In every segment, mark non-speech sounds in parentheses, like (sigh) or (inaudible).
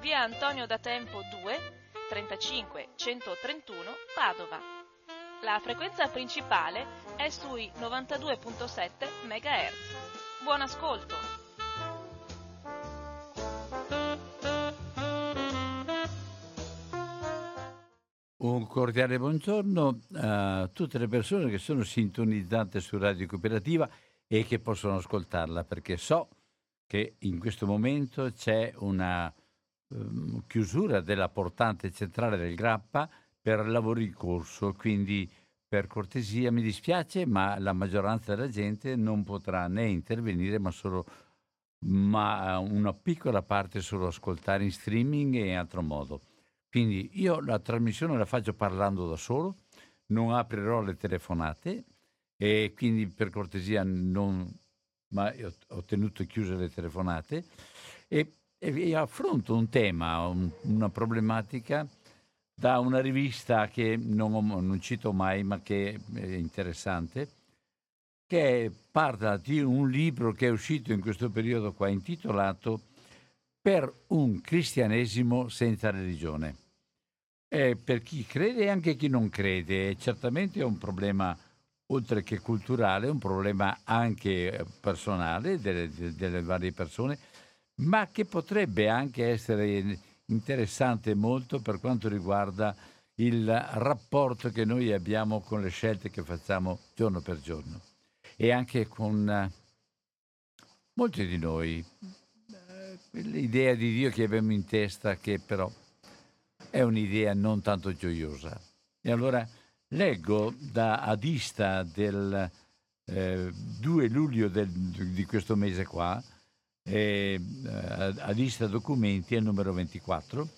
via Antonio da Tempo 2 35 131 Padova. La frequenza principale è sui 92.7 MHz. Buon ascolto! Un cordiale buongiorno a tutte le persone che sono sintonizzate su Radio Cooperativa e che possono ascoltarla perché so che in questo momento c'è una um, chiusura della portante centrale del Grappa per lavori in corso, quindi per cortesia mi dispiace, ma la maggioranza della gente non potrà né intervenire, ma solo ma una piccola parte solo ascoltare in streaming e in altro modo. Quindi io la trasmissione la faccio parlando da solo, non aprirò le telefonate e quindi per cortesia non ma ho tenuto chiuse le telefonate e, e affronto un tema, un, una problematica da una rivista che non, non, cito mai, ma che è interessante, che parla di un libro che è uscito in questo periodo qua, intitolato Per un cristianesimo senza religione. È per chi crede e anche chi non crede, certamente è un problema oltre che culturale, un problema anche personale delle, delle varie persone, ma che potrebbe anche essere interessante molto per quanto riguarda il rapporto che noi abbiamo con le scelte che facciamo giorno per giorno e anche con eh, molti di noi. Eh, l'idea di Dio che abbiamo in testa che però è un'idea non tanto gioiosa. E allora leggo da Adista del eh, 2 luglio del, di questo mese qua, eh, a lista documenti è il numero 24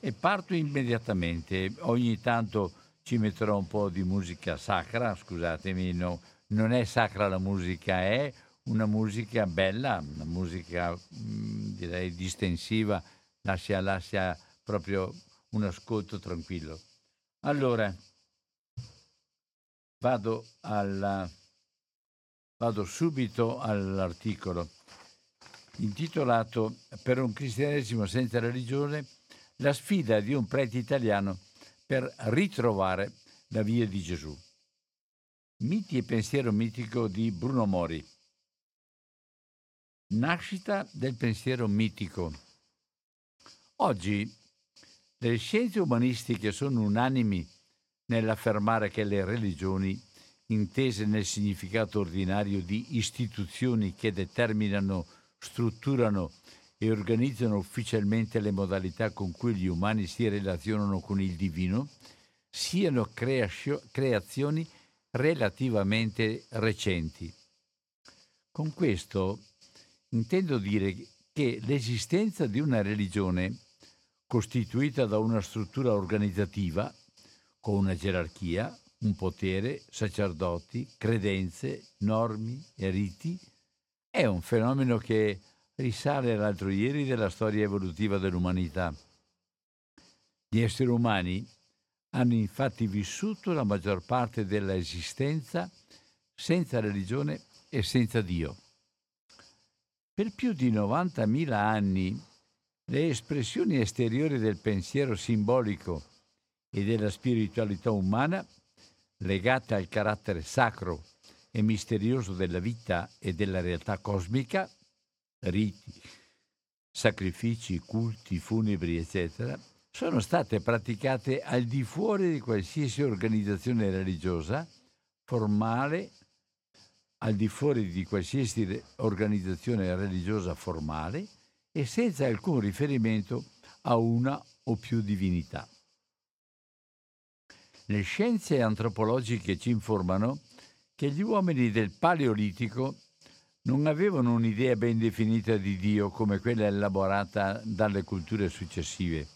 e parto immediatamente. Ogni tanto ci metterò un po' di musica sacra, scusatemi, no, non è sacra la musica, è una musica bella, una musica mh, mm, direi distensiva, lascia, lascia proprio un ascolto tranquillo. Allora, vado, alla, vado subito all'articolo intitolato Per un cristianesimo senza religione, la sfida di un prete italiano per ritrovare la via di Gesù. Miti e pensiero mitico di Bruno Mori. Nascita del pensiero mitico. Oggi le scienze umanistiche sono unanimi nell'affermare che le religioni, intese nel significato ordinario di istituzioni che determinano strutturano e organizzano ufficialmente le modalità con cui gli umani si relazionano con il divino, siano creazio- creazioni relativamente recenti. Con questo intendo dire che l'esistenza di una religione costituita da una struttura organizzativa, con una gerarchia, un potere, sacerdoti, credenze, norme e riti, è un fenomeno che risale all'altro ieri della storia evolutiva dell'umanità. Gli esseri umani hanno infatti vissuto la maggior parte dell'esistenza senza religione e senza Dio. Per più di 90.000 anni le espressioni esteriori del pensiero simbolico e della spiritualità umana, legate al carattere sacro e misterioso della vita e della realtà cosmica, riti, sacrifici, culti, funebri, eccetera, sono state praticate al di fuori di qualsiasi organizzazione religiosa formale, al di fuori di qualsiasi organizzazione religiosa formale e senza alcun riferimento a una o più divinità. Le scienze antropologiche ci informano che gli uomini del Paleolitico non avevano un'idea ben definita di Dio come quella elaborata dalle culture successive.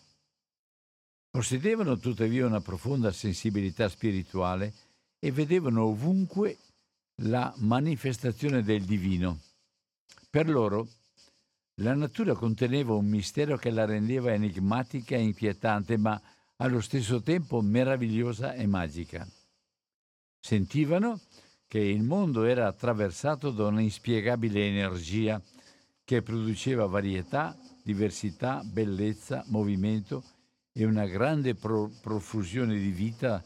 Possedevano tuttavia una profonda sensibilità spirituale e vedevano ovunque la manifestazione del divino. Per loro la natura conteneva un mistero che la rendeva enigmatica e inquietante, ma allo stesso tempo meravigliosa e magica. Sentivano che il mondo era attraversato da un'inspiegabile energia che produceva varietà, diversità, bellezza, movimento e una grande pro- profusione di vita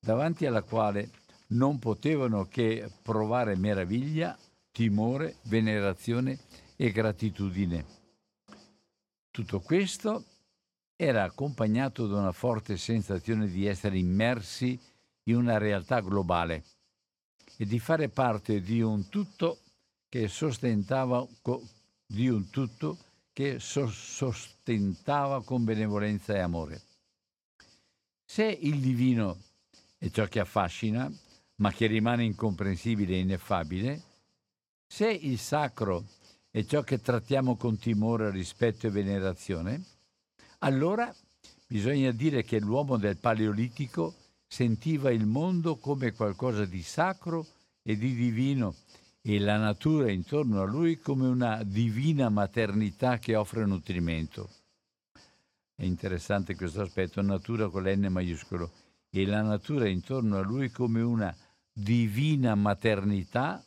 davanti alla quale non potevano che provare meraviglia, timore, venerazione e gratitudine. Tutto questo era accompagnato da una forte sensazione di essere immersi in una realtà globale e di fare parte di un tutto che sostentava, di un tutto che sostentava con benevolenza e amore. Se il divino è ciò che affascina, ma che rimane incomprensibile e ineffabile, se il sacro è ciò che trattiamo con timore, rispetto e venerazione, allora bisogna dire che l'uomo del Paleolitico sentiva il mondo come qualcosa di sacro e di divino e la natura intorno a lui come una divina maternità che offre nutrimento. È interessante questo aspetto, natura con l'N maiuscolo, e la natura intorno a lui come una divina maternità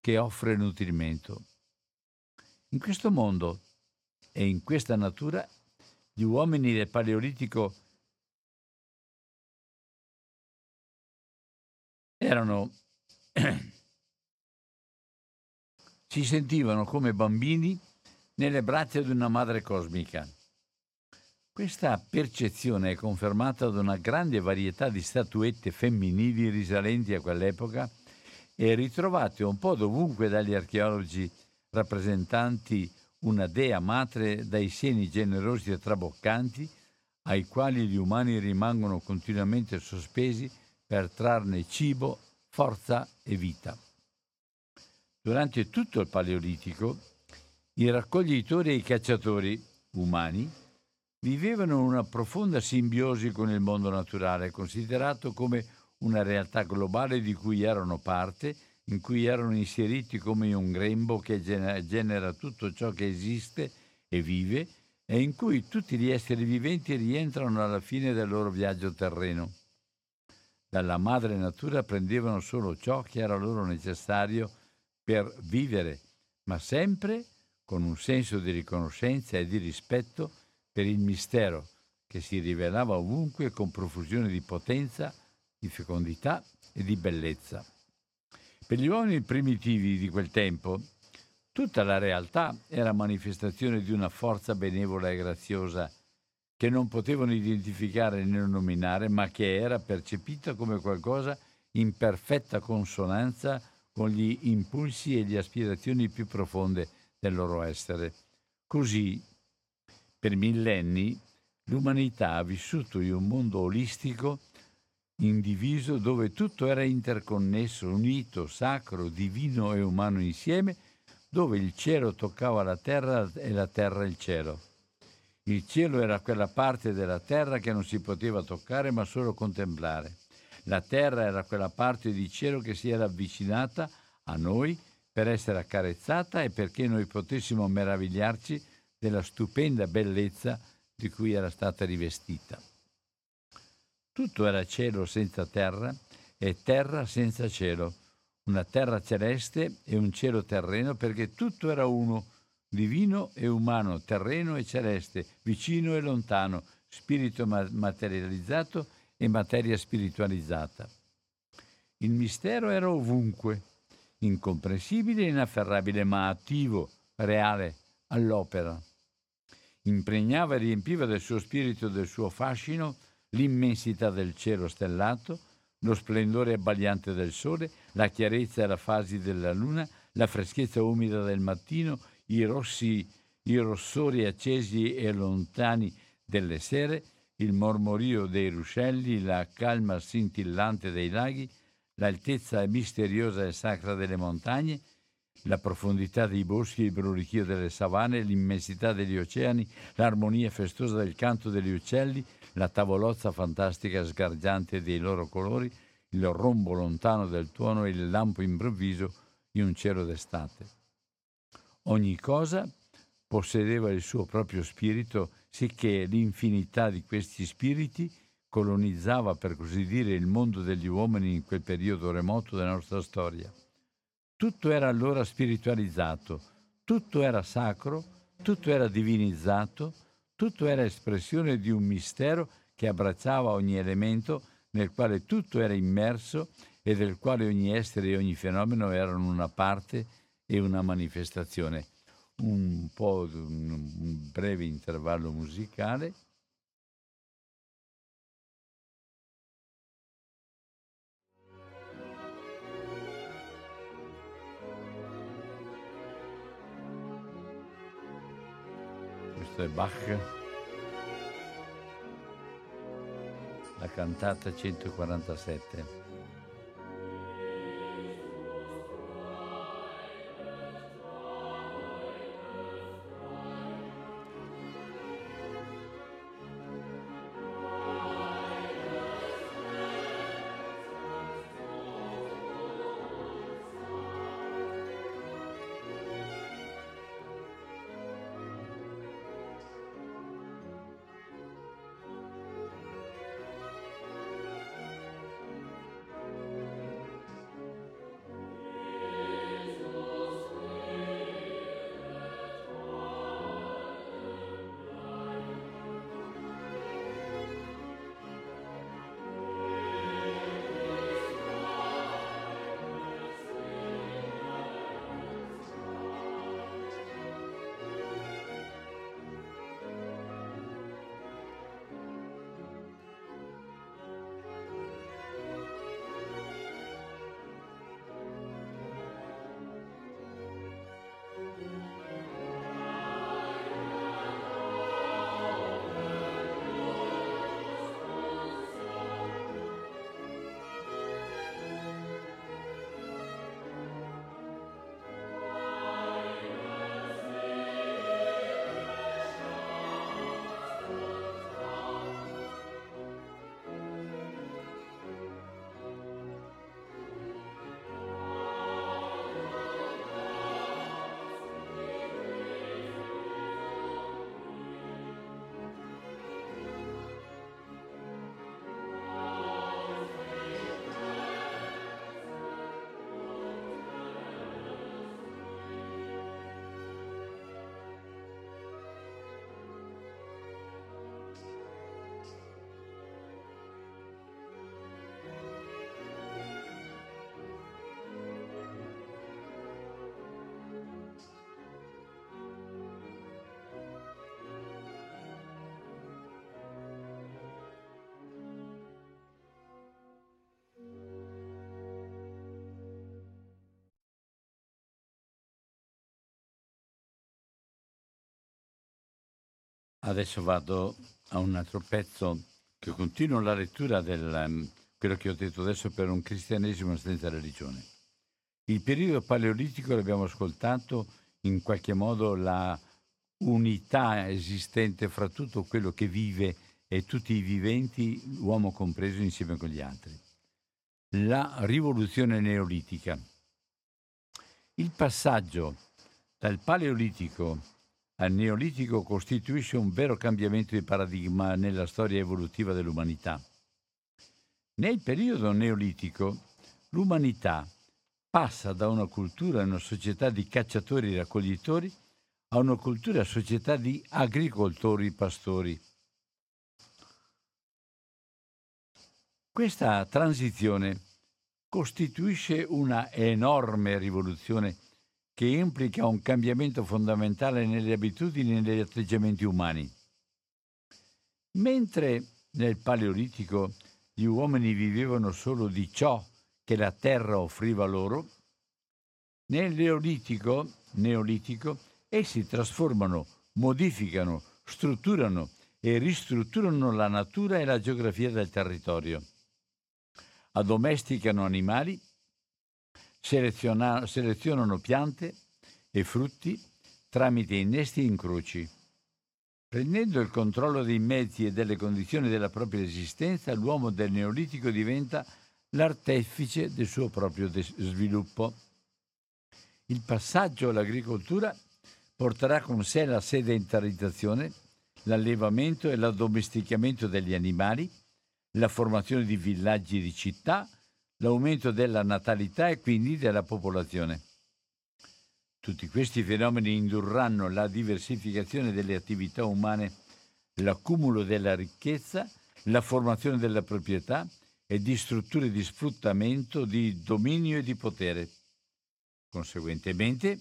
che offre nutrimento. In questo mondo e in questa natura gli uomini del Paleolitico erano (clears throat) si sentivano come bambini nelle braccia di una madre cosmica. Questa percezione è confermata da una grande varietà di statuette femminili risalenti a quell'epoca e ritrovate un po' dovunque dagli archeologi rappresentanti una dea madre dai seni generosi e traboccanti ai quali gli umani rimangono continuamente sospesi per trarne cibo, forza e vita. Durante tutto il Paleolitico, i raccoglitori e i cacciatori umani vivevano una profonda simbiosi con il mondo naturale, considerato come una realtà globale di cui erano parte in cui erano inseriti come un grembo che genera tutto ciò che esiste e vive e in cui tutti gli esseri viventi rientrano alla fine del loro viaggio terreno. Dalla madre natura prendevano solo ciò che era loro necessario per vivere, ma sempre con un senso di riconoscenza e di rispetto per il mistero che si rivelava ovunque con profusione di potenza, di fecondità e di bellezza. Per gli uomini primitivi di quel tempo, tutta la realtà era manifestazione di una forza benevola e graziosa che non potevano identificare né nominare, ma che era percepita come qualcosa in perfetta consonanza con gli impulsi e le aspirazioni più profonde del loro essere. Così, per millenni, l'umanità ha vissuto in un mondo olistico indiviso dove tutto era interconnesso, unito, sacro, divino e umano insieme, dove il cielo toccava la terra e la terra il cielo. Il cielo era quella parte della terra che non si poteva toccare ma solo contemplare. La terra era quella parte di cielo che si era avvicinata a noi per essere accarezzata e perché noi potessimo meravigliarci della stupenda bellezza di cui era stata rivestita. Tutto era cielo senza terra e terra senza cielo, una terra celeste e un cielo terreno perché tutto era uno, divino e umano, terreno e celeste, vicino e lontano, spirito materializzato e materia spiritualizzata. Il mistero era ovunque, incomprensibile e inafferrabile, ma attivo, reale, all'opera. impregnava e riempiva del suo spirito e del suo fascino l'immensità del cielo stellato, lo splendore abbagliante del sole, la chiarezza e la fasi della luna, la freschezza umida del mattino, i rossi, i rossori accesi e lontani delle sere, il mormorio dei ruscelli, la calma scintillante dei laghi, l'altezza misteriosa e sacra delle montagne, la profondità dei boschi, il brulichio delle savane, l'immensità degli oceani, l'armonia festosa del canto degli uccelli, la tavolozza fantastica sgargiante dei loro colori, il rombo lontano del tuono e il lampo improvviso di un cielo d'estate. Ogni cosa possedeva il suo proprio spirito, sicché l'infinità di questi spiriti colonizzava, per così dire, il mondo degli uomini in quel periodo remoto della nostra storia. Tutto era allora spiritualizzato, tutto era sacro, tutto era divinizzato, tutto era espressione di un mistero che abbracciava ogni elemento nel quale tutto era immerso e del quale ogni essere e ogni fenomeno erano una parte e una manifestazione. Un po' un breve intervallo musicale. Questo è Bach, la cantata 147. Adesso vado a un altro pezzo che continuo la lettura di um, quello che ho detto adesso per un cristianesimo senza religione. Il periodo paleolitico l'abbiamo ascoltato in qualche modo la unità esistente fra tutto quello che vive e tutti i viventi, uomo compreso insieme con gli altri. La rivoluzione neolitica. Il passaggio dal paleolitico al Neolitico costituisce un vero cambiamento di paradigma nella storia evolutiva dell'umanità. Nel periodo neolitico l'umanità passa da una cultura e una società di cacciatori e raccoglitori a una cultura e società di agricoltori e pastori. Questa transizione costituisce una enorme rivoluzione che implica un cambiamento fondamentale nelle abitudini e negli atteggiamenti umani. Mentre nel Paleolitico gli uomini vivevano solo di ciò che la terra offriva loro, nel Neolitico, Neolitico essi trasformano, modificano, strutturano e ristrutturano la natura e la geografia del territorio. Addomesticano animali, selezionano piante e frutti tramite innesti e incroci. Prendendo il controllo dei mezzi e delle condizioni della propria esistenza, l'uomo del Neolitico diventa l'artefice del suo proprio sviluppo. Il passaggio all'agricoltura porterà con sé la sedentarizzazione, l'allevamento e l'addomesticamento degli animali, la formazione di villaggi di città, l'aumento della natalità e quindi della popolazione. Tutti questi fenomeni indurranno la diversificazione delle attività umane, l'accumulo della ricchezza, la formazione della proprietà e di strutture di sfruttamento, di dominio e di potere. Conseguentemente,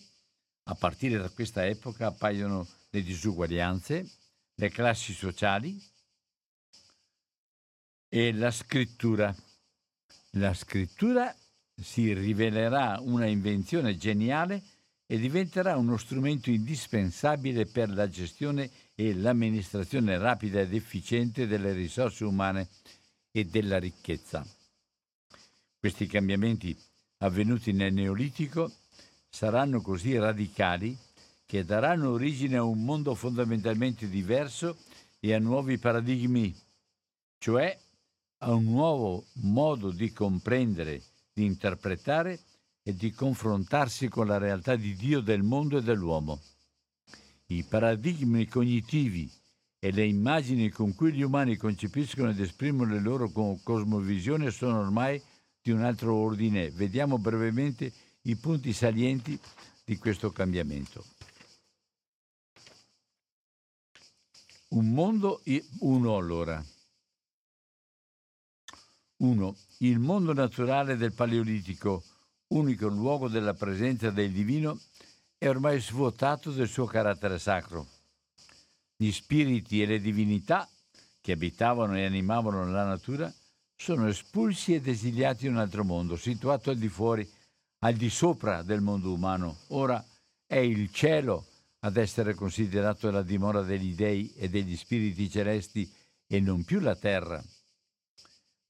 a partire da questa epoca appaiono le disuguaglianze, le classi sociali e la scrittura. La scrittura si rivelerà una invenzione geniale e diventerà uno strumento indispensabile per la gestione e l'amministrazione rapida ed efficiente delle risorse umane e della ricchezza. Questi cambiamenti avvenuti nel Neolitico saranno così radicali che daranno origine a un mondo fondamentalmente diverso e a nuovi paradigmi, cioè a un nuovo modo di comprendere, di interpretare e di confrontarsi con la realtà di Dio del mondo e dell'uomo. I paradigmi cognitivi e le immagini con cui gli umani concepiscono ed esprimono le loro cosmovisioni sono ormai di un altro ordine. Vediamo brevemente i punti salienti di questo cambiamento. Un mondo, uno allora. Uno, il mondo naturale del Paleolitico unico luogo della presenza del divino, è ormai svuotato del suo carattere sacro. Gli spiriti e le divinità che abitavano e animavano la natura sono espulsi ed esiliati in un altro mondo, situato al di fuori, al di sopra del mondo umano. Ora è il cielo ad essere considerato la dimora degli dei e degli spiriti celesti e non più la terra.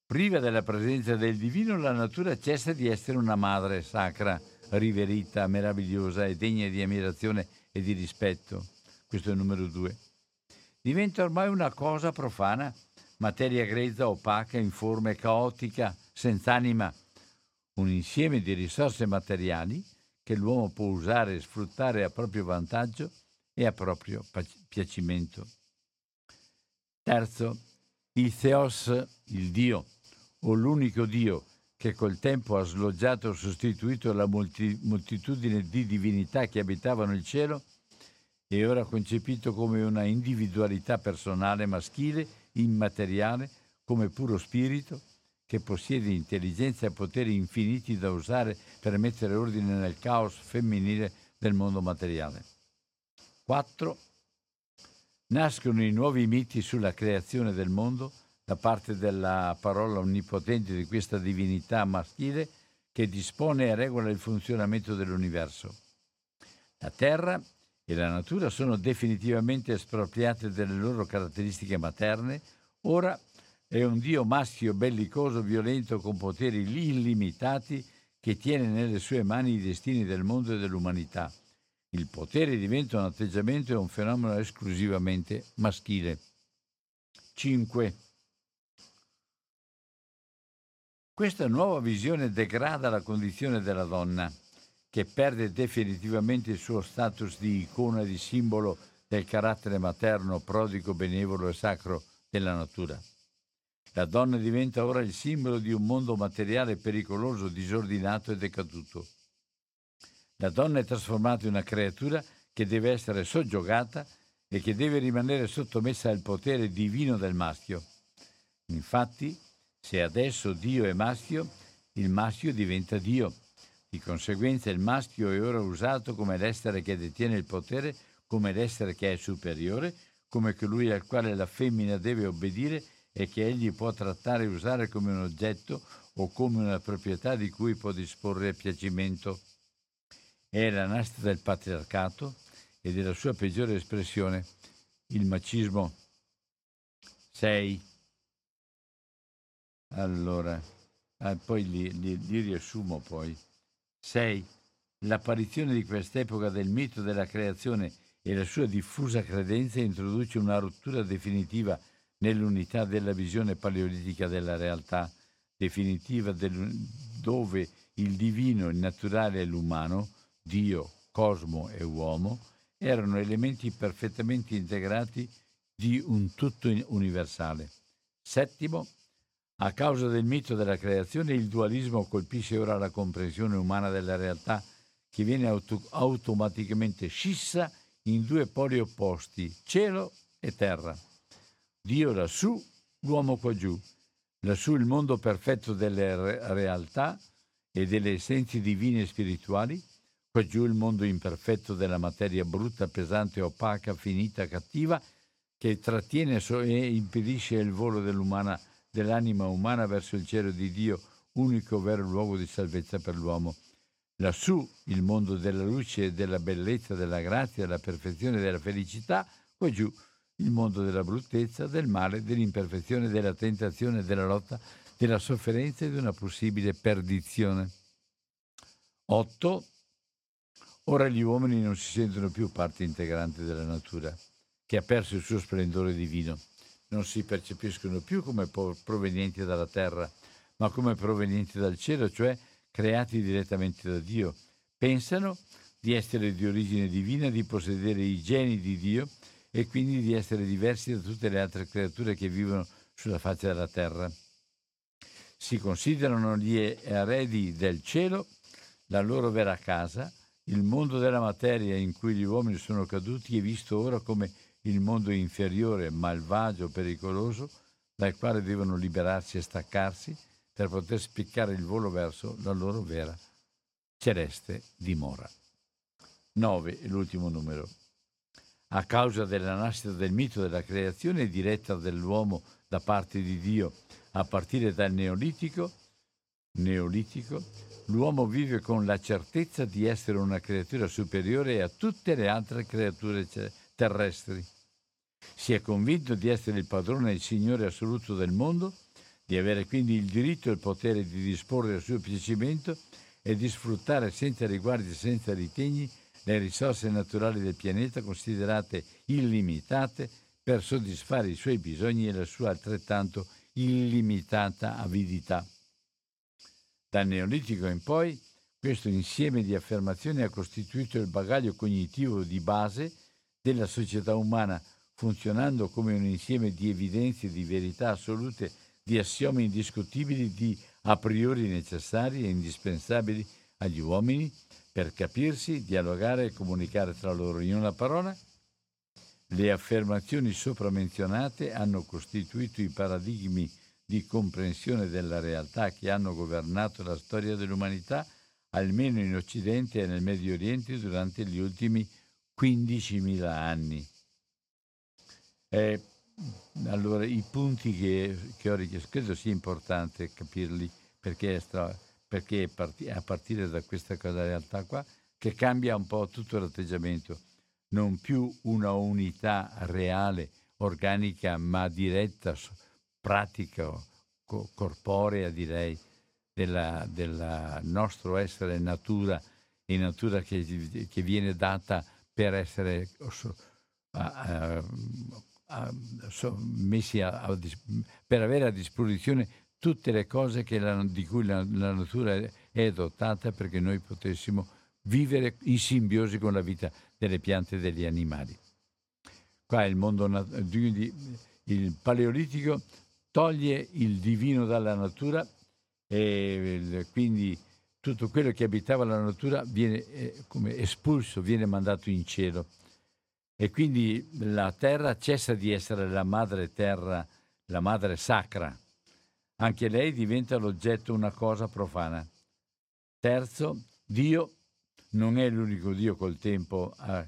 Priva della presenza del divino, la natura cessa di essere una madre sacra, riverita, meravigliosa e degna di ammirazione e di rispetto. Questo è il numero due. Diventa ormai una cosa profana, materia grezza, opaca, informe, caotica, senza anima, un insieme di risorse materiali che l'uomo può usare e sfruttare a proprio vantaggio e a proprio piacimento. Terzo, il Theos, il Dio, o l'unico Dio che col tempo ha sloggiato o sostituito la molti, moltitudine di divinità che abitavano il cielo, è ora concepito come una individualità personale maschile, immateriale, come puro spirito, che possiede intelligenza e poteri infiniti da usare per mettere ordine nel caos femminile del mondo materiale. 4. Nascono i nuovi miti sulla creazione del mondo, da parte della parola onnipotente di questa divinità maschile che dispone e regola il funzionamento dell'universo. La terra e la natura sono definitivamente espropriate delle loro caratteristiche materne, ora è un dio maschio bellicoso, violento, con poteri illimitati, che tiene nelle sue mani i destini del mondo e dell'umanità. Il potere diventa un atteggiamento e un fenomeno esclusivamente maschile. 5. Questa nuova visione degrada la condizione della donna, che perde definitivamente il suo status di icona e di simbolo del carattere materno, prodigo, benevolo e sacro della natura. La donna diventa ora il simbolo di un mondo materiale pericoloso, disordinato e decaduto. La donna è trasformata in una creatura che deve essere soggiogata e che deve rimanere sottomessa al potere divino del maschio. Infatti, se adesso Dio è maschio, il maschio diventa Dio. Di conseguenza il maschio è ora usato come l'essere che detiene il potere, come l'essere che è superiore, come colui al quale la femmina deve obbedire e che egli può trattare e usare come un oggetto o come una proprietà di cui può disporre a piacimento. È la nascita del patriarcato e della sua peggiore espressione, il macismo. 6. Allora, ah, poi li, li, li riassumo poi. 6. L'apparizione di quest'epoca del mito della creazione e la sua diffusa credenza introduce una rottura definitiva nell'unità della visione paleolitica della realtà, definitiva del, dove il divino, il naturale e l'umano, Dio, cosmo e uomo, erano elementi perfettamente integrati di un tutto universale. Settimo, a causa del mito della creazione, il dualismo colpisce ora la comprensione umana della realtà che viene auto- automaticamente scissa in due poli opposti, cielo e terra. Dio lassù, l'uomo qua giù. Lassù il mondo perfetto delle re- realtà e delle essenze divine e spirituali, qua giù il mondo imperfetto della materia brutta, pesante, opaca, finita, cattiva, che trattiene e impedisce il volo dell'umana dell'anima umana verso il cielo di Dio, unico vero luogo di salvezza per l'uomo. Lassù il mondo della luce, della bellezza, della grazia, della perfezione, della felicità, qua giù il mondo della bruttezza, del male, dell'imperfezione, della tentazione, della lotta, della sofferenza e di una possibile perdizione. 8. Ora gli uomini non si sentono più parte integrante della natura, che ha perso il suo splendore divino non si percepiscono più come provenienti dalla terra, ma come provenienti dal cielo, cioè creati direttamente da Dio. Pensano di essere di origine divina, di possedere i geni di Dio e quindi di essere diversi da tutte le altre creature che vivono sulla faccia della terra. Si considerano gli eredi del cielo, la loro vera casa, il mondo della materia in cui gli uomini sono caduti è visto ora come il mondo inferiore, malvagio, pericoloso, dal quale devono liberarsi e staccarsi per poter spiccare il volo verso la loro vera celeste dimora. 9, l'ultimo numero. A causa della nascita del mito della creazione diretta dell'uomo da parte di Dio a partire dal Neolitico, Neolitico, l'uomo vive con la certezza di essere una creatura superiore a tutte le altre creature terrestri si è convinto di essere il padrone e il signore assoluto del mondo, di avere quindi il diritto e il potere di disporre a suo piacimento e di sfruttare senza riguardi e senza ritegni le risorse naturali del pianeta considerate illimitate per soddisfare i suoi bisogni e la sua altrettanto illimitata avidità. Dal Neolitico in poi, questo insieme di affermazioni ha costituito il bagaglio cognitivo di base della società umana funzionando come un insieme di evidenze di verità assolute, di assiomi indiscutibili, di a priori necessari e indispensabili agli uomini per capirsi, dialogare e comunicare tra loro. In una parola, le affermazioni sopra menzionate hanno costituito i paradigmi di comprensione della realtà che hanno governato la storia dell'umanità, almeno in Occidente e nel Medio Oriente durante gli ultimi 15.000 anni. Eh, allora, i punti che, che ho richiesto, credo sia importante capirli perché, stra, perché è a partire da questa cosa realtà qua che cambia un po' tutto l'atteggiamento, non più una unità reale, organica, ma diretta, pratica, co- corporea direi, del nostro essere natura e natura che, che viene data per essere uh, uh, messi a, a, per avere a disposizione tutte le cose la, di cui la, la, natura è dotata perché noi potessimo vivere in simbiosi con la vita delle piante e degli animali. Qua il mondo, il paleolitico toglie il divino dalla natura e quindi tutto quello che abitava la natura viene eh, espulso, viene mandato in cielo e quindi la terra cessa di essere la madre terra, la madre sacra. Anche lei diventa l'oggetto una cosa profana. Terzo, Dio non è l'unico Dio col tempo, a,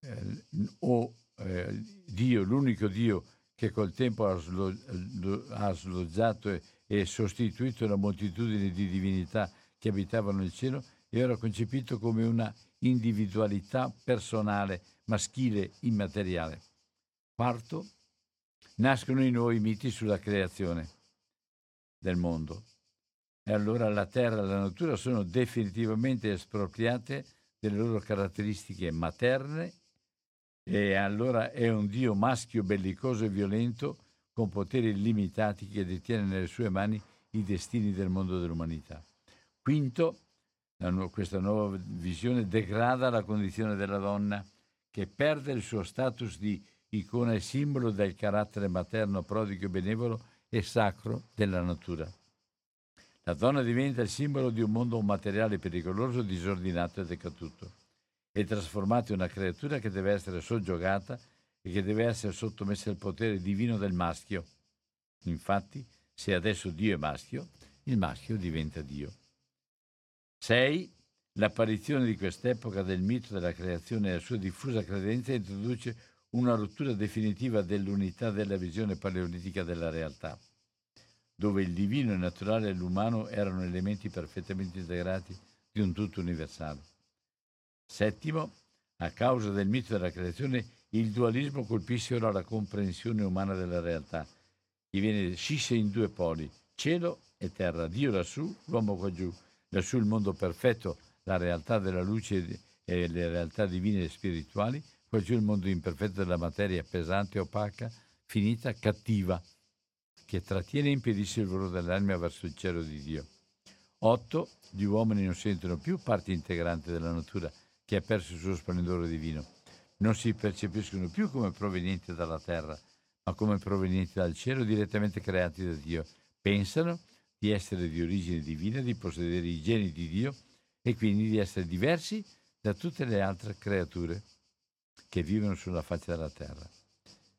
eh, o eh, Dio, l'unico Dio che col tempo ha, slo, ha sloggiato e, e sostituito la moltitudine di divinità che abitavano nel cielo, e ora concepito come una individualità personale, maschile, immateriale. Quarto, nascono i nuovi miti sulla creazione del mondo. E allora la terra e la natura sono definitivamente espropriate delle loro caratteristiche materne e allora è un Dio maschio bellicoso e violento con poteri illimitati che detiene nelle sue mani i destini del mondo dell'umanità. Quinto, questa nuova visione degrada la condizione della donna che perde il suo status di icona e simbolo del carattere materno, prodigo, benevolo e sacro della natura. La donna diventa il simbolo di un mondo materiale pericoloso, disordinato e decaduto. È trasformata in una creatura che deve essere soggiogata e che deve essere sottomessa al potere divino del maschio. Infatti, se adesso Dio è maschio, il maschio diventa Dio. 6. L'apparizione di quest'epoca del mito della creazione e la sua diffusa credenza introduce una rottura definitiva dell'unità della visione paleolitica della realtà, dove il divino, il naturale e l'umano erano elementi perfettamente integrati di un tutto universale. Settimo, a causa del mito della creazione, il dualismo colpisce ora la comprensione umana della realtà, che viene scissa in due poli, cielo e terra, Dio lassù, l'uomo qua giù, lassù il mondo perfetto, la realtà della luce e le realtà divine e spirituali, poi c'è il mondo imperfetto della materia pesante, opaca, finita, cattiva, che trattiene e impedisce il volo dell'anima verso il cielo di Dio. 8. Gli uomini non sentono più parte integrante della natura che ha perso il suo splendore divino. Non si percepiscono più come provenienti dalla terra, ma come provenienti dal cielo direttamente creati da Dio. Pensano di essere di origine divina, di possedere i geni di Dio e quindi di essere diversi da tutte le altre creature che vivono sulla faccia della terra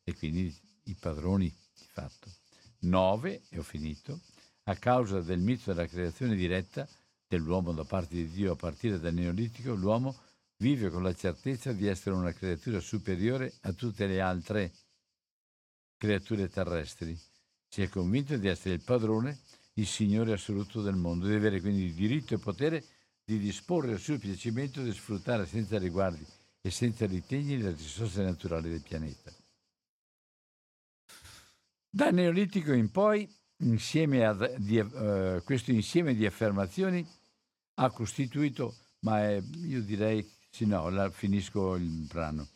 e quindi i padroni di fatto. 9, e ho finito, a causa del mito della creazione diretta dell'uomo da parte di Dio a partire dal Neolitico, l'uomo vive con la certezza di essere una creatura superiore a tutte le altre creature terrestri. Si è convinto di essere il padrone, il Signore assoluto del mondo, di avere quindi il diritto e potere di disporre al suo piacimento di sfruttare senza riguardi e senza ritegni le risorse naturali del pianeta. Dal Neolitico in poi, insieme a, di, uh, questo insieme di affermazioni ha costituito, ma è, io direi, sì no, la, finisco il brano.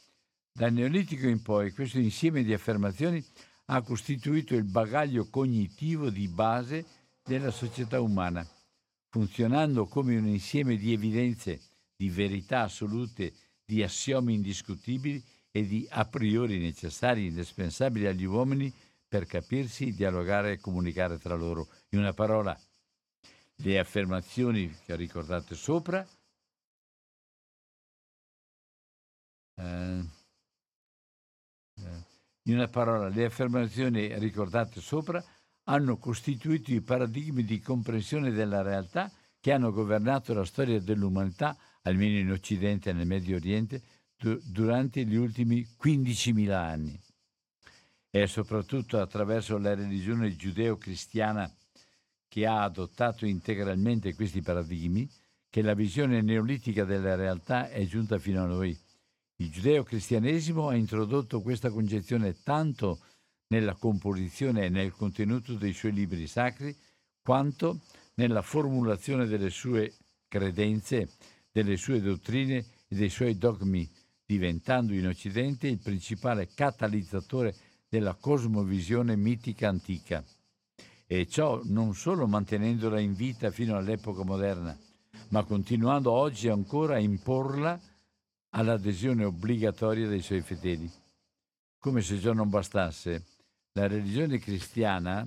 Dal Neolitico in poi, questo insieme di affermazioni ha costituito il bagaglio cognitivo di base della società umana, funzionando come un insieme di evidenze, di verità assolute di assiomi indiscutibili e di a priori necessari indispensabili agli uomini per capirsi, dialogare e comunicare tra loro. In una parola, le affermazioni che ho ricordato sopra eh, eh, in una parola, le affermazioni ricordate sopra hanno costituito i paradigmi di comprensione della realtà che hanno governato la storia dell'umanità almeno in Occidente e nel Medio Oriente, du- durante gli ultimi 15.000 anni. È soprattutto attraverso la religione giudeo-cristiana che ha adottato integralmente questi paradigmi che la visione neolitica della realtà è giunta fino a noi. Il giudeo-cristianesimo ha introdotto questa concezione tanto nella composizione e nel contenuto dei suoi libri sacri, quanto nella formulazione delle sue credenze delle sue dottrine e dei suoi dogmi, diventando in Occidente il principale catalizzatore della cosmovisione mitica antica. E ciò non solo mantenendola in vita fino all'epoca moderna, ma continuando oggi ancora a imporla all'adesione obbligatoria dei suoi fedeli. Come se ciò non bastasse, la religione cristiana,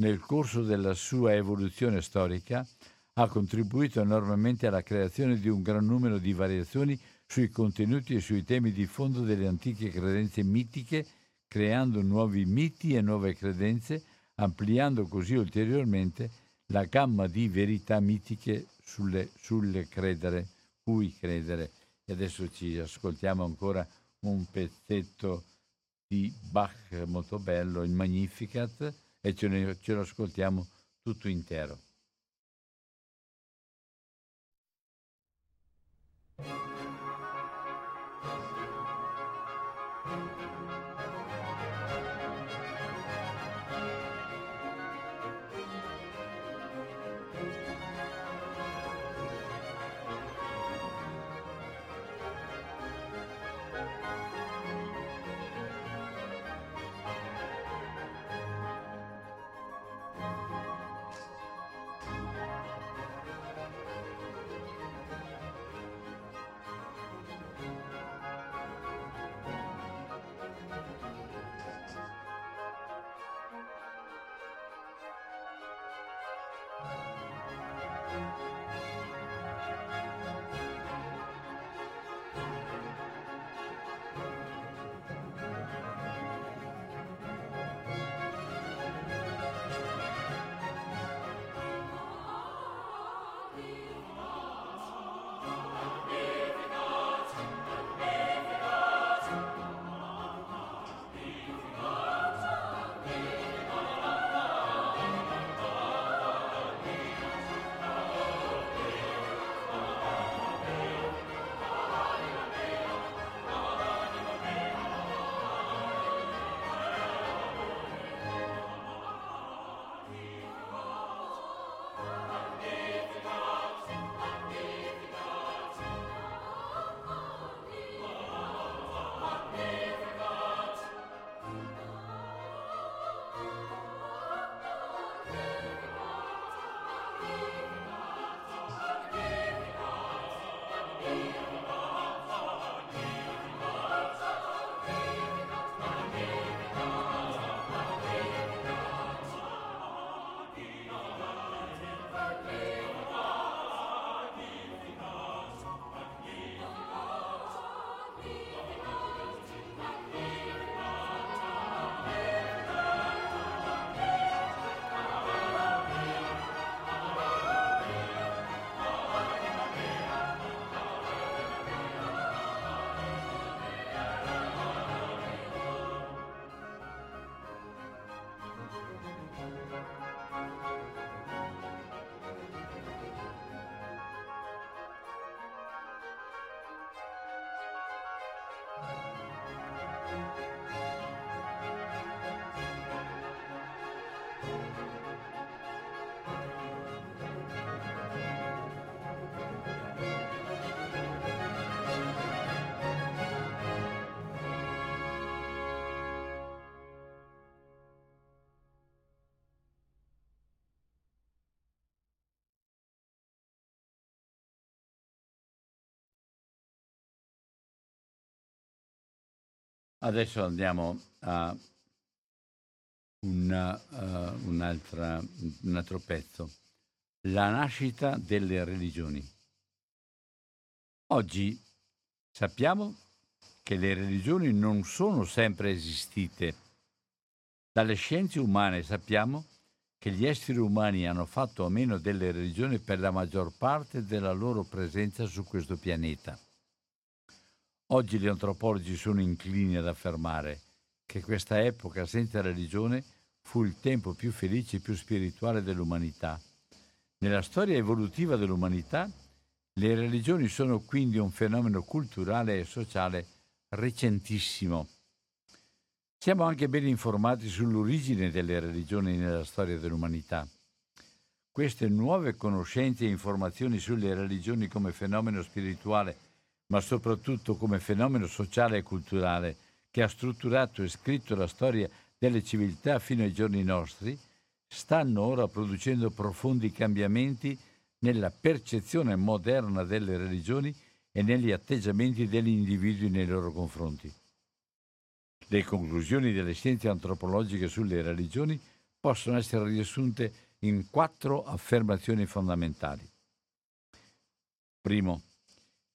nel corso della sua evoluzione storica, ha contribuito enormemente alla creazione di un gran numero di variazioni sui contenuti e sui temi di fondo delle antiche credenze mitiche, creando nuovi miti e nuove credenze, ampliando così ulteriormente la gamma di verità mitiche sulle, sulle credere, cui credere. E adesso ci ascoltiamo ancora un pezzetto di Bach molto bello, il Magnificat, e ce, ne, ce lo ascoltiamo tutto intero. Adesso andiamo a una, uh, un altro pezzo, la nascita delle religioni. Oggi sappiamo che le religioni non sono sempre esistite. Dalle scienze umane sappiamo che gli esseri umani hanno fatto a meno delle religioni per la maggior parte della loro presenza su questo pianeta. Oggi gli antropologi sono inclini ad affermare che questa epoca senza religione fu il tempo più felice e più spirituale dell'umanità. Nella storia evolutiva dell'umanità, le religioni sono quindi un fenomeno culturale e sociale recentissimo. Siamo anche ben informati sull'origine delle religioni nella storia dell'umanità. Queste nuove conoscenze e informazioni sulle religioni come fenomeno spirituale ma soprattutto come fenomeno sociale e culturale che ha strutturato e scritto la storia delle civiltà fino ai giorni nostri, stanno ora producendo profondi cambiamenti nella percezione moderna delle religioni e negli atteggiamenti degli individui nei loro confronti. Le conclusioni delle scienze antropologiche sulle religioni possono essere riassunte in quattro affermazioni fondamentali. Primo,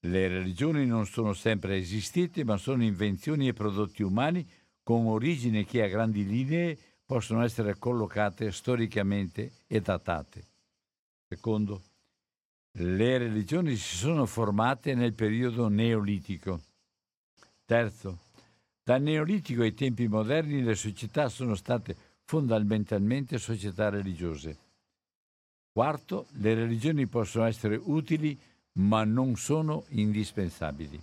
le religioni non sono sempre esistite, ma sono invenzioni e prodotti umani con origini che a grandi linee possono essere collocate storicamente e datate. Secondo, Le religioni si sono formate nel periodo neolitico. Terzo, dal neolitico ai tempi moderni le società sono state fondamentalmente società religiose. Quarto, le religioni possono essere utili ma non sono indispensabili.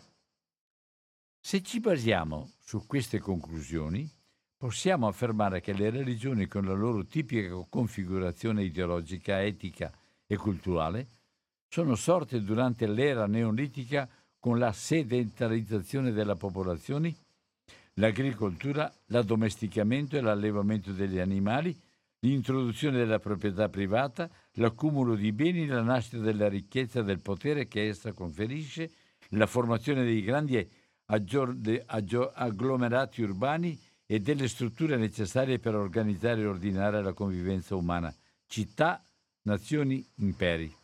Se ci basiamo su queste conclusioni, possiamo affermare che le religioni con la loro tipica configurazione ideologica, etica e culturale sono sorte durante l'era neolitica con la sedentarizzazione della popolazione, l'agricoltura, l'addomesticamento e l'allevamento degli animali, l'introduzione della proprietà privata, l'accumulo di beni, la nascita della ricchezza e del potere che essa conferisce, la formazione dei grandi agglomerati urbani e delle strutture necessarie per organizzare e ordinare la convivenza umana, città, nazioni, imperi.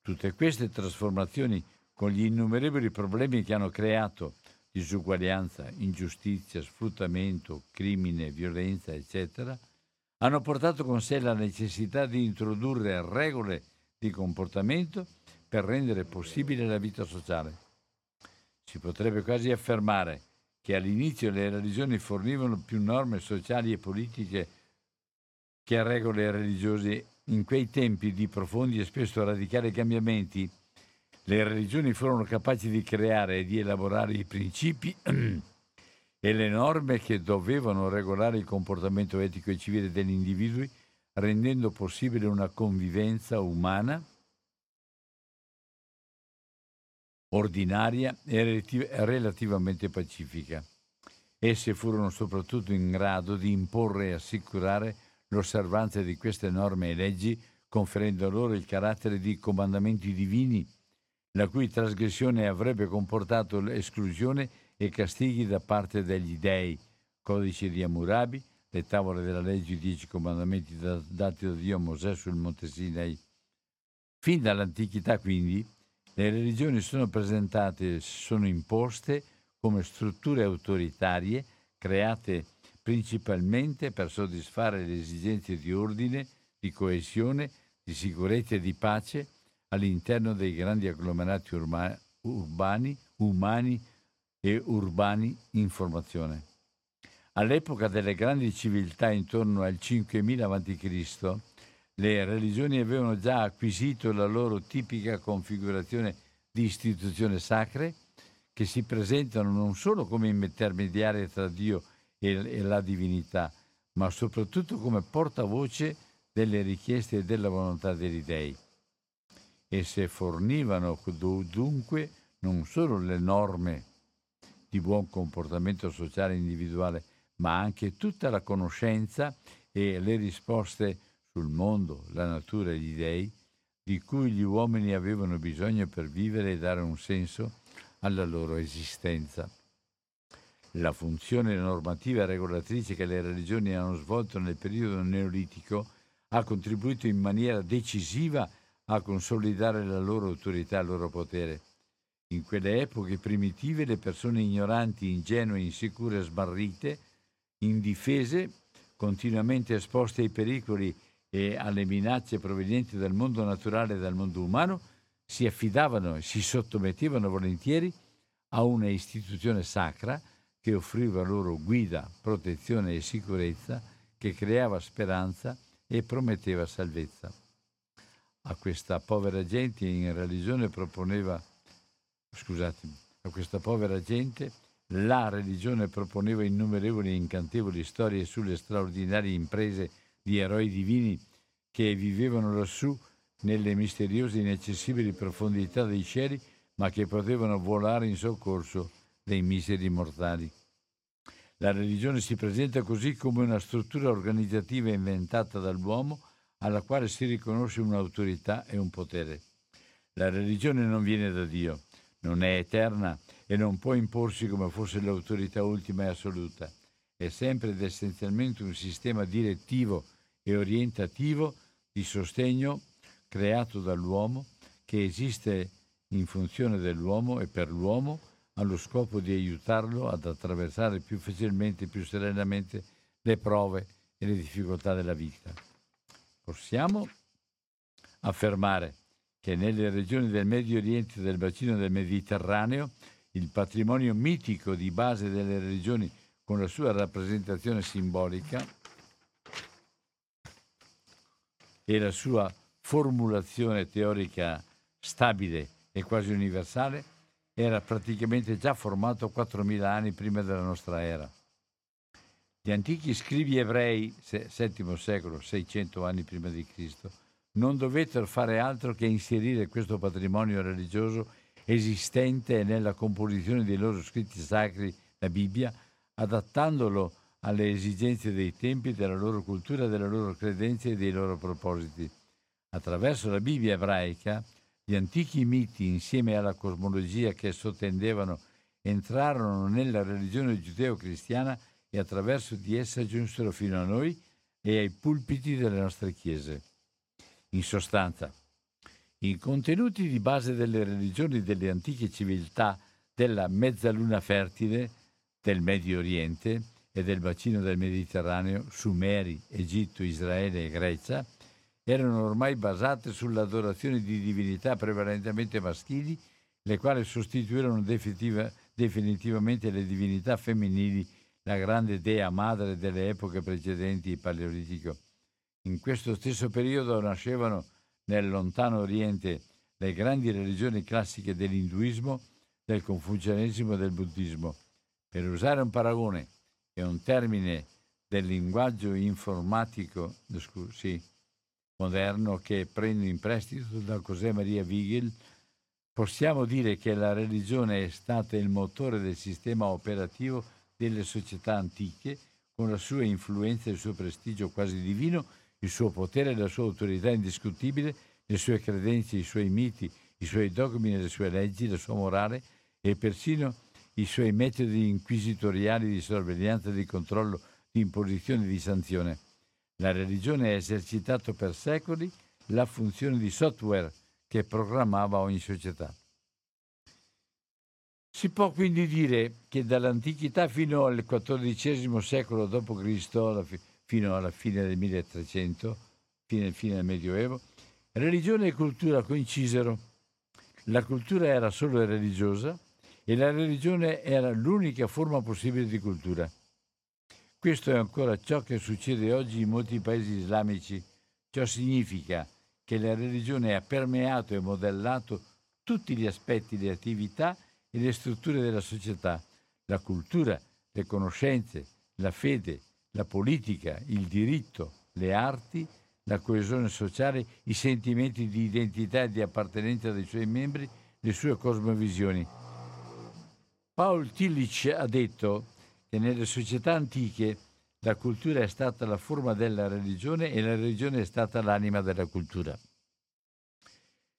Tutte queste trasformazioni, con gli innumerevoli problemi che hanno creato, disuguaglianza, ingiustizia, sfruttamento, crimine, violenza, eccetera, hanno portato con sé la necessità di introdurre regole di comportamento per rendere possibile la vita sociale. Si potrebbe quasi affermare che all'inizio le religioni fornivano più norme sociali e politiche che regole religiose. In quei tempi di profondi e spesso radicali cambiamenti, le religioni furono capaci di creare e di elaborare i principi (clears throat) e le norme che dovevano regolare il comportamento etico e civile degli individui, rendendo possibile una convivenza umana ordinaria e relativamente pacifica. Esse furono soprattutto in grado di imporre e assicurare l'osservanza di queste norme e leggi, conferendo loro il carattere di comandamenti divini, la cui trasgressione avrebbe comportato l'esclusione e castighi da parte degli dei, codice di Hammurabi, le tavole della legge, i dieci comandamenti dati da Dio a Mosè sul Monte Sinai. Fin dall'antichità, quindi, le religioni sono presentate, sono imposte come strutture autoritarie create principalmente per soddisfare le esigenze di ordine, di coesione, di sicurezza e di pace all'interno dei grandi agglomerati urma- urbani, umani e urbani in formazione. All'epoca delle grandi civiltà intorno al 5000 a.C., le religioni avevano già acquisito la loro tipica configurazione di istituzioni sacre che si presentano non solo come intermediarie tra Dio e, la divinità, ma soprattutto come portavoce delle richieste e della volontà degli dei. Esse fornivano dunque non solo le norme di buon comportamento sociale individuale, ma anche tutta la conoscenza e le risposte sul mondo, la natura e gli dei di cui gli uomini avevano bisogno per vivere e dare un senso alla loro esistenza. La funzione normativa e regolatrice che le religioni hanno svolto nel periodo neolitico ha contribuito in maniera decisiva a consolidare la loro autorità e il loro potere. In quelle epoche primitive le persone ignoranti, ingenue, insicure, smarrite, indifese, continuamente esposte ai pericoli e alle minacce provenienti dal mondo naturale e dal mondo umano, si affidavano e si sottomettevano volentieri a una istituzione sacra che offriva loro guida, protezione e sicurezza, che creava speranza e prometteva salvezza. A questa povera gente in religione proponeva scusatemi, a questa povera gente, la religione proponeva innumerevoli e incantevoli storie sulle straordinarie imprese di eroi divini che vivevano lassù nelle misteriose e inaccessibili profondità dei cieli, ma che potevano volare in soccorso dei miseri mortali. La religione si presenta così come una struttura organizzativa inventata dall'uomo alla quale si riconosce un'autorità e un potere. La religione non viene da Dio, non è eterna e non può imporsi come fosse l'autorità ultima e assoluta. È sempre ed essenzialmente un sistema direttivo e orientativo di sostegno creato dall'uomo che esiste in funzione dell'uomo e per l'uomo allo scopo di aiutarlo ad attraversare più facilmente e più serenamente le prove e le difficoltà della vita. Possiamo affermare che nelle regioni del Medio Oriente e del bacino del Mediterraneo il patrimonio mitico di base delle religioni con la sua rappresentazione simbolica e la sua formulazione teorica stabile e quasi universale era praticamente già formato 4.000 anni prima della nostra era. Gli antichi scrivi ebrei, VII secolo, 600 anni prima di Cristo, non dovettero fare altro che inserire questo patrimonio religioso esistente nella composizione dei loro scritti sacri, la Bibbia, adattandolo alle esigenze dei tempi, della loro cultura, delle loro credenze e dei loro propositi. Attraverso la Bibbia ebraica, gli antichi miti, insieme alla cosmologia che sottendevano, entrarono nella religione giudeo-cristiana e attraverso di essa giunsero fino a noi e ai pulpiti delle nostre chiese. In sostanza, i contenuti di base delle religioni delle antiche civiltà della mezzaluna fertile del Medio Oriente e del bacino del Mediterraneo, Sumeri, Egitto, Israele e Grecia, erano ormai basate sull'adorazione di divinità prevalentemente maschili, le quali sostituirono definitiva, definitivamente le divinità femminili, la grande dea madre delle epoche precedenti il Paleolitico. In questo stesso periodo nascevano nel lontano Oriente le grandi religioni classiche dell'induismo, del confucianesimo e del buddismo. Per usare un paragone e un termine del linguaggio informatico scusi, moderno che prendo in prestito da José Maria Vigil, possiamo dire che la religione è stata il motore del sistema operativo delle società antiche, con la sua influenza e il suo prestigio quasi divino il suo potere, la sua autorità indiscutibile, le sue credenze, i suoi miti, i suoi dogmi e le sue leggi, la sua morale e persino i suoi metodi inquisitoriali di sorveglianza, di controllo, di imposizione e di sanzione. La religione ha esercitato per secoli la funzione di software che programmava ogni società. Si può quindi dire che dall'antichità fino al XIV secolo d.C., fino alla fine del 1300, fine, fine del Medioevo, religione e cultura coincisero. La cultura era solo religiosa e la religione era l'unica forma possibile di cultura. Questo è ancora ciò che succede oggi in molti paesi islamici. Ciò significa che la religione ha permeato e modellato tutti gli aspetti, le attività e le strutture della società, la cultura, le conoscenze, la fede, la politica, il diritto, le arti, la coesione sociale, i sentimenti di identità e di appartenenza dei suoi membri, le sue cosmovisioni. Paul Tillich ha detto che nelle società antiche la cultura è stata la forma della religione e la religione è stata l'anima della cultura.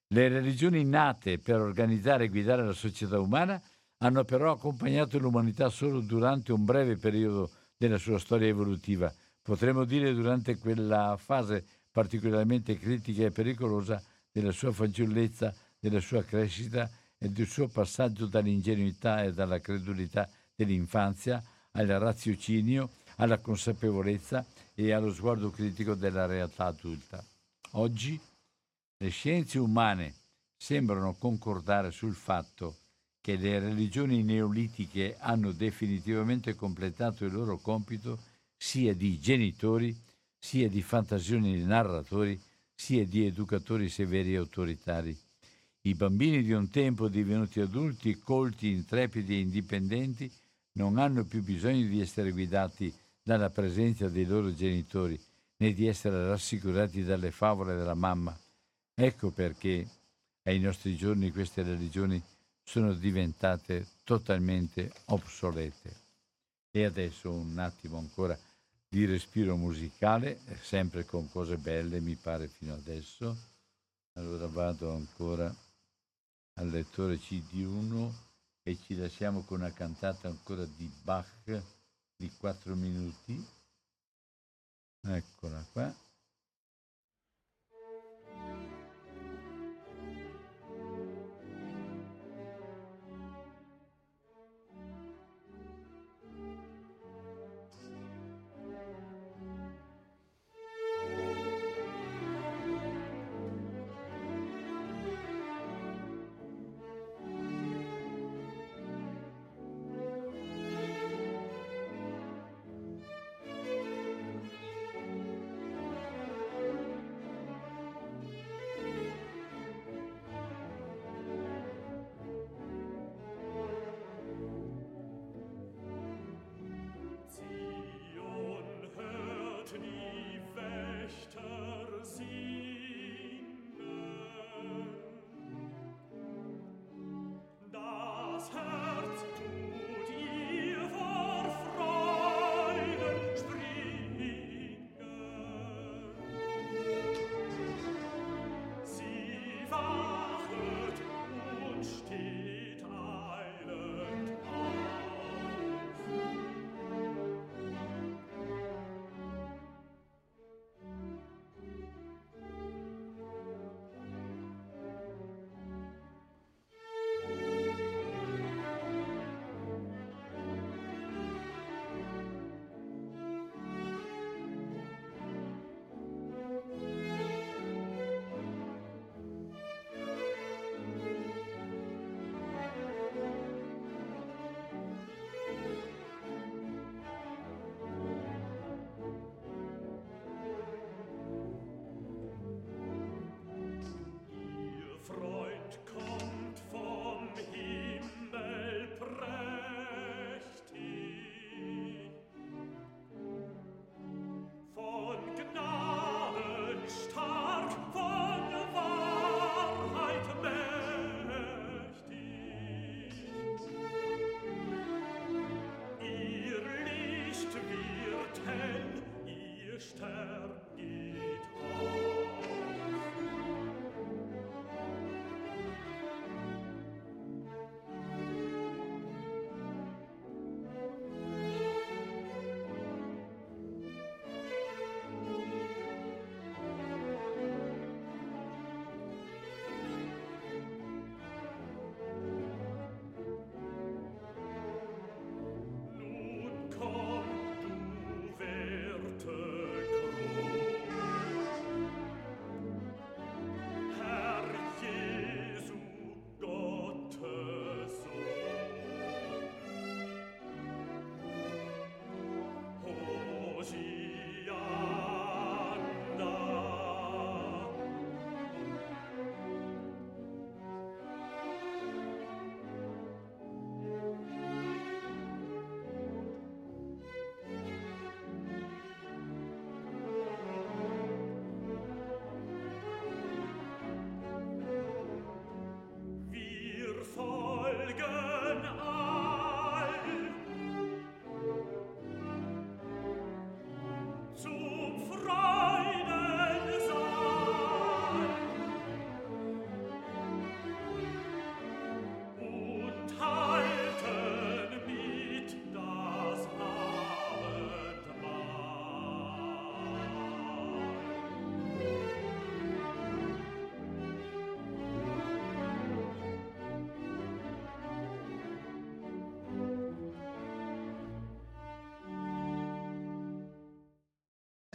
Le religioni nate per organizzare e guidare la società umana hanno però accompagnato l'umanità solo durante un breve periodo della sua storia evolutiva. Potremmo dire durante quella fase particolarmente critica e pericolosa della sua fanciullezza, della sua crescita e del suo passaggio dall'ingenuità e dalla credulità dell'infanzia al raziocinio, alla consapevolezza e allo sguardo critico della realtà adulta. Oggi le scienze umane sembrano concordare sul fatto che le religioni neolitiche hanno definitivamente completato il loro compito sia di genitori, sia di fantasioni narratori, sia di educatori severi e autoritari. I bambini di un tempo divenuti adulti, colti, intrepidi e indipendenti, non hanno più bisogno di essere guidati dalla presenza dei loro genitori, né di essere rassicurati dalle favole della mamma. Ecco perché ai nostri giorni queste religioni sono diventate totalmente obsolete. E adesso un attimo ancora di respiro musicale, sempre con cose belle mi pare fino adesso. Allora vado ancora al lettore CD1 e ci lasciamo con una cantata ancora di Bach di 4 minuti. Eccola qua.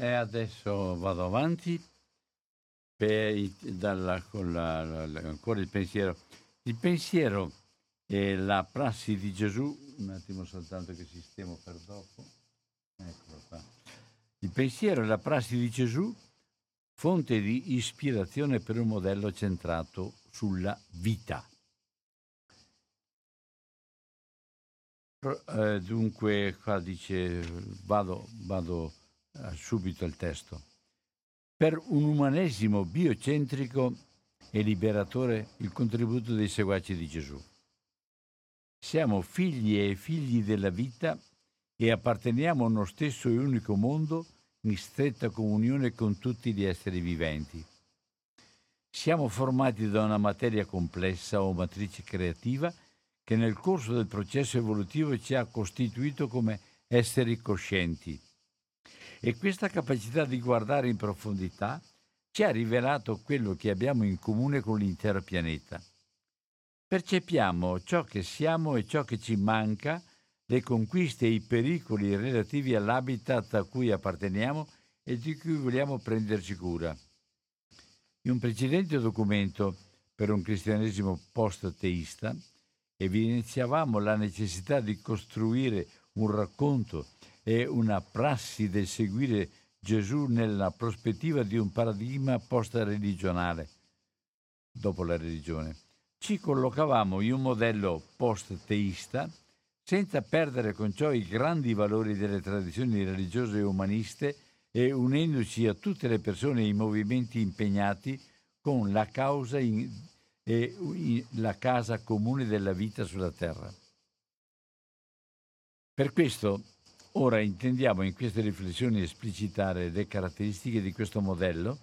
E adesso vado avanti per, dalla, con la, la, ancora il pensiero. Il pensiero è la prassi di Gesù, un attimo soltanto che sistemo per dopo. Eccolo qua. Il pensiero è la prassi di Gesù, fonte di ispirazione per un modello centrato sulla vita. Eh, dunque, qua dice, vado, vado subito al testo. Per un umanesimo biocentrico e liberatore il contributo dei seguaci di Gesù. Siamo figli e figli della vita e apparteniamo a uno stesso e unico mondo in stretta comunione con tutti gli esseri viventi. Siamo formati da una materia complessa o matrice creativa che nel corso del processo evolutivo ci ha costituito come esseri coscienti e questa capacità di guardare in profondità ci ha rivelato quello che abbiamo in comune con l'intero pianeta. Percepiamo ciò che siamo e ciò che ci manca, le conquiste e i pericoli relativi all'habitat a cui apparteniamo e di cui vogliamo prenderci cura. In un precedente documento per un cristianesimo post-teista evidenziavamo la necessità di costruire un racconto è una prassi del seguire Gesù nella prospettiva di un paradigma post-religionale, dopo la religione. Ci collocavamo in un modello post-teista senza perdere con ciò i grandi valori delle tradizioni religiose e umaniste e unendoci a tutte le persone e i movimenti impegnati con la causa in, e in, la casa comune della vita sulla terra. Per questo Ora intendiamo in queste riflessioni esplicitare le caratteristiche di questo modello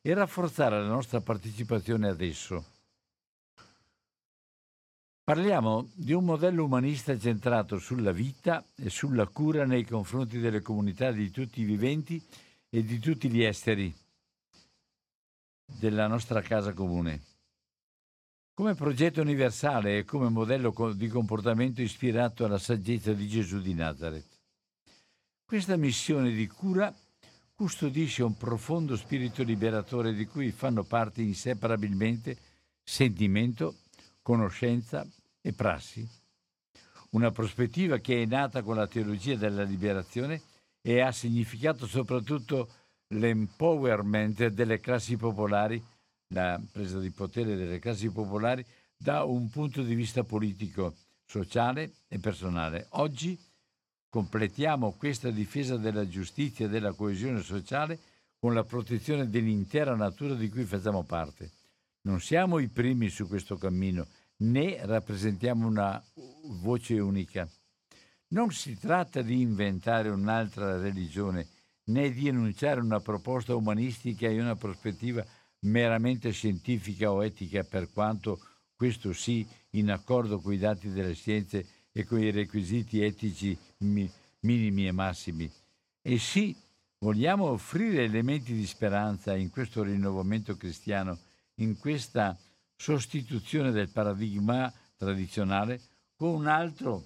e rafforzare la nostra partecipazione ad esso. Parliamo di un modello umanista centrato sulla vita e sulla cura nei confronti delle comunità di tutti i viventi e di tutti gli esteri della nostra casa comune. Come progetto universale e come modello di comportamento ispirato alla saggezza di Gesù di Nazareth. Questa missione di cura custodisce un profondo spirito liberatore di cui fanno parte inseparabilmente sentimento, conoscenza e prassi. Una prospettiva che è nata con la teologia della liberazione e ha significato soprattutto l'empowerment delle classi popolari, la presa di potere delle classi popolari da un punto di vista politico, sociale e personale. Oggi Completiamo questa difesa della giustizia e della coesione sociale con la protezione dell'intera natura di cui facciamo parte. Non siamo i primi su questo cammino, né rappresentiamo una voce unica. Non si tratta di inventare un'altra religione, né di enunciare una proposta umanistica e una prospettiva meramente scientifica o etica, per quanto questo sì in accordo con i dati delle scienze e con i requisiti etici mi, minimi e massimi. E sì, vogliamo offrire elementi di speranza in questo rinnovamento cristiano, in questa sostituzione del paradigma tradizionale con un altro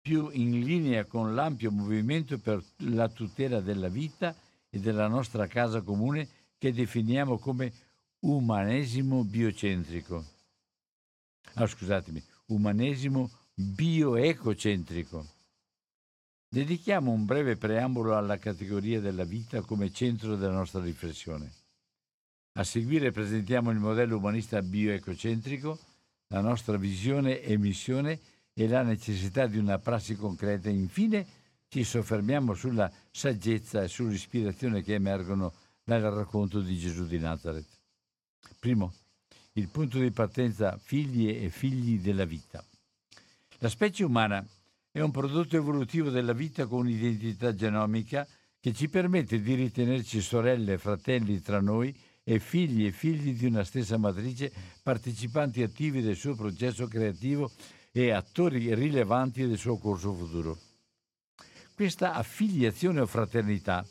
più in linea con l'ampio movimento per la tutela della vita e della nostra casa comune che definiamo come umanesimo biocentrico. Ah, scusatemi, umanesimo bioecocentrico. Dedichiamo un breve preambolo alla categoria della vita come centro della nostra riflessione. A seguire presentiamo il modello umanista bioecocentrico, la nostra visione e missione e la necessità di una prassi concreta. Infine ci soffermiamo sulla saggezza e sull'ispirazione che emergono dal racconto di Gesù di Nazareth. Primo, il punto di partenza figli e figli della vita. La specie umana è un prodotto evolutivo della vita con un'identità genomica che ci permette di ritenerci sorelle e fratelli tra noi e figli e figli di una stessa matrice, partecipanti attivi del suo processo creativo e attori rilevanti del suo corso futuro. Questa affiliazione o fraternità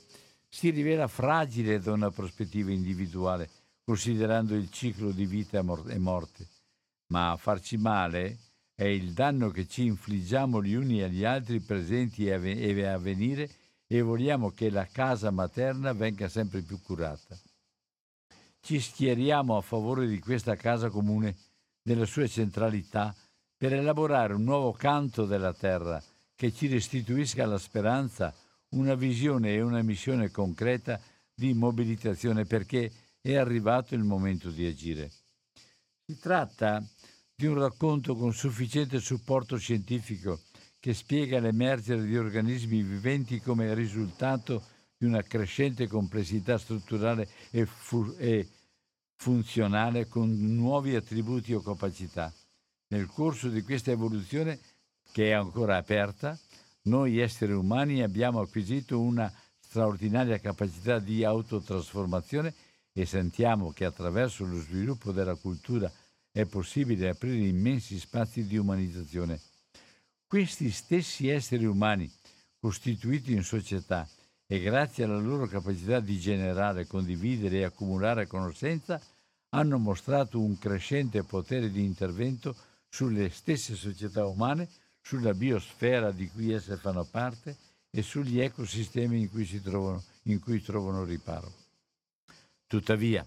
si rivela fragile da una prospettiva individuale, considerando il ciclo di vita e morte, ma a farci male è il danno che ci infliggiamo gli uni agli altri presenti e a venire e vogliamo che la casa materna venga sempre più curata. Ci schieriamo a favore di questa casa comune, nella sua centralità, per elaborare un nuovo canto della terra che ci restituisca la speranza, una visione e una missione concreta di mobilitazione perché è arrivato il momento di agire. Si tratta di un racconto con sufficiente supporto scientifico che spiega l'emergere di organismi viventi come risultato di una crescente complessità strutturale e, fu- e funzionale con nuovi attributi o capacità. Nel corso di questa evoluzione, che è ancora aperta, noi esseri umani abbiamo acquisito una straordinaria capacità di autotrasformazione e sentiamo che attraverso lo sviluppo della cultura è possibile aprire immensi spazi di umanizzazione. Questi stessi esseri umani, costituiti in società e grazie alla loro capacità di generare, condividere e accumulare conoscenza, hanno mostrato un crescente potere di intervento sulle stesse società umane, sulla biosfera di cui esse fanno parte e sugli ecosistemi in cui, trovano, in cui trovano riparo. Tuttavia,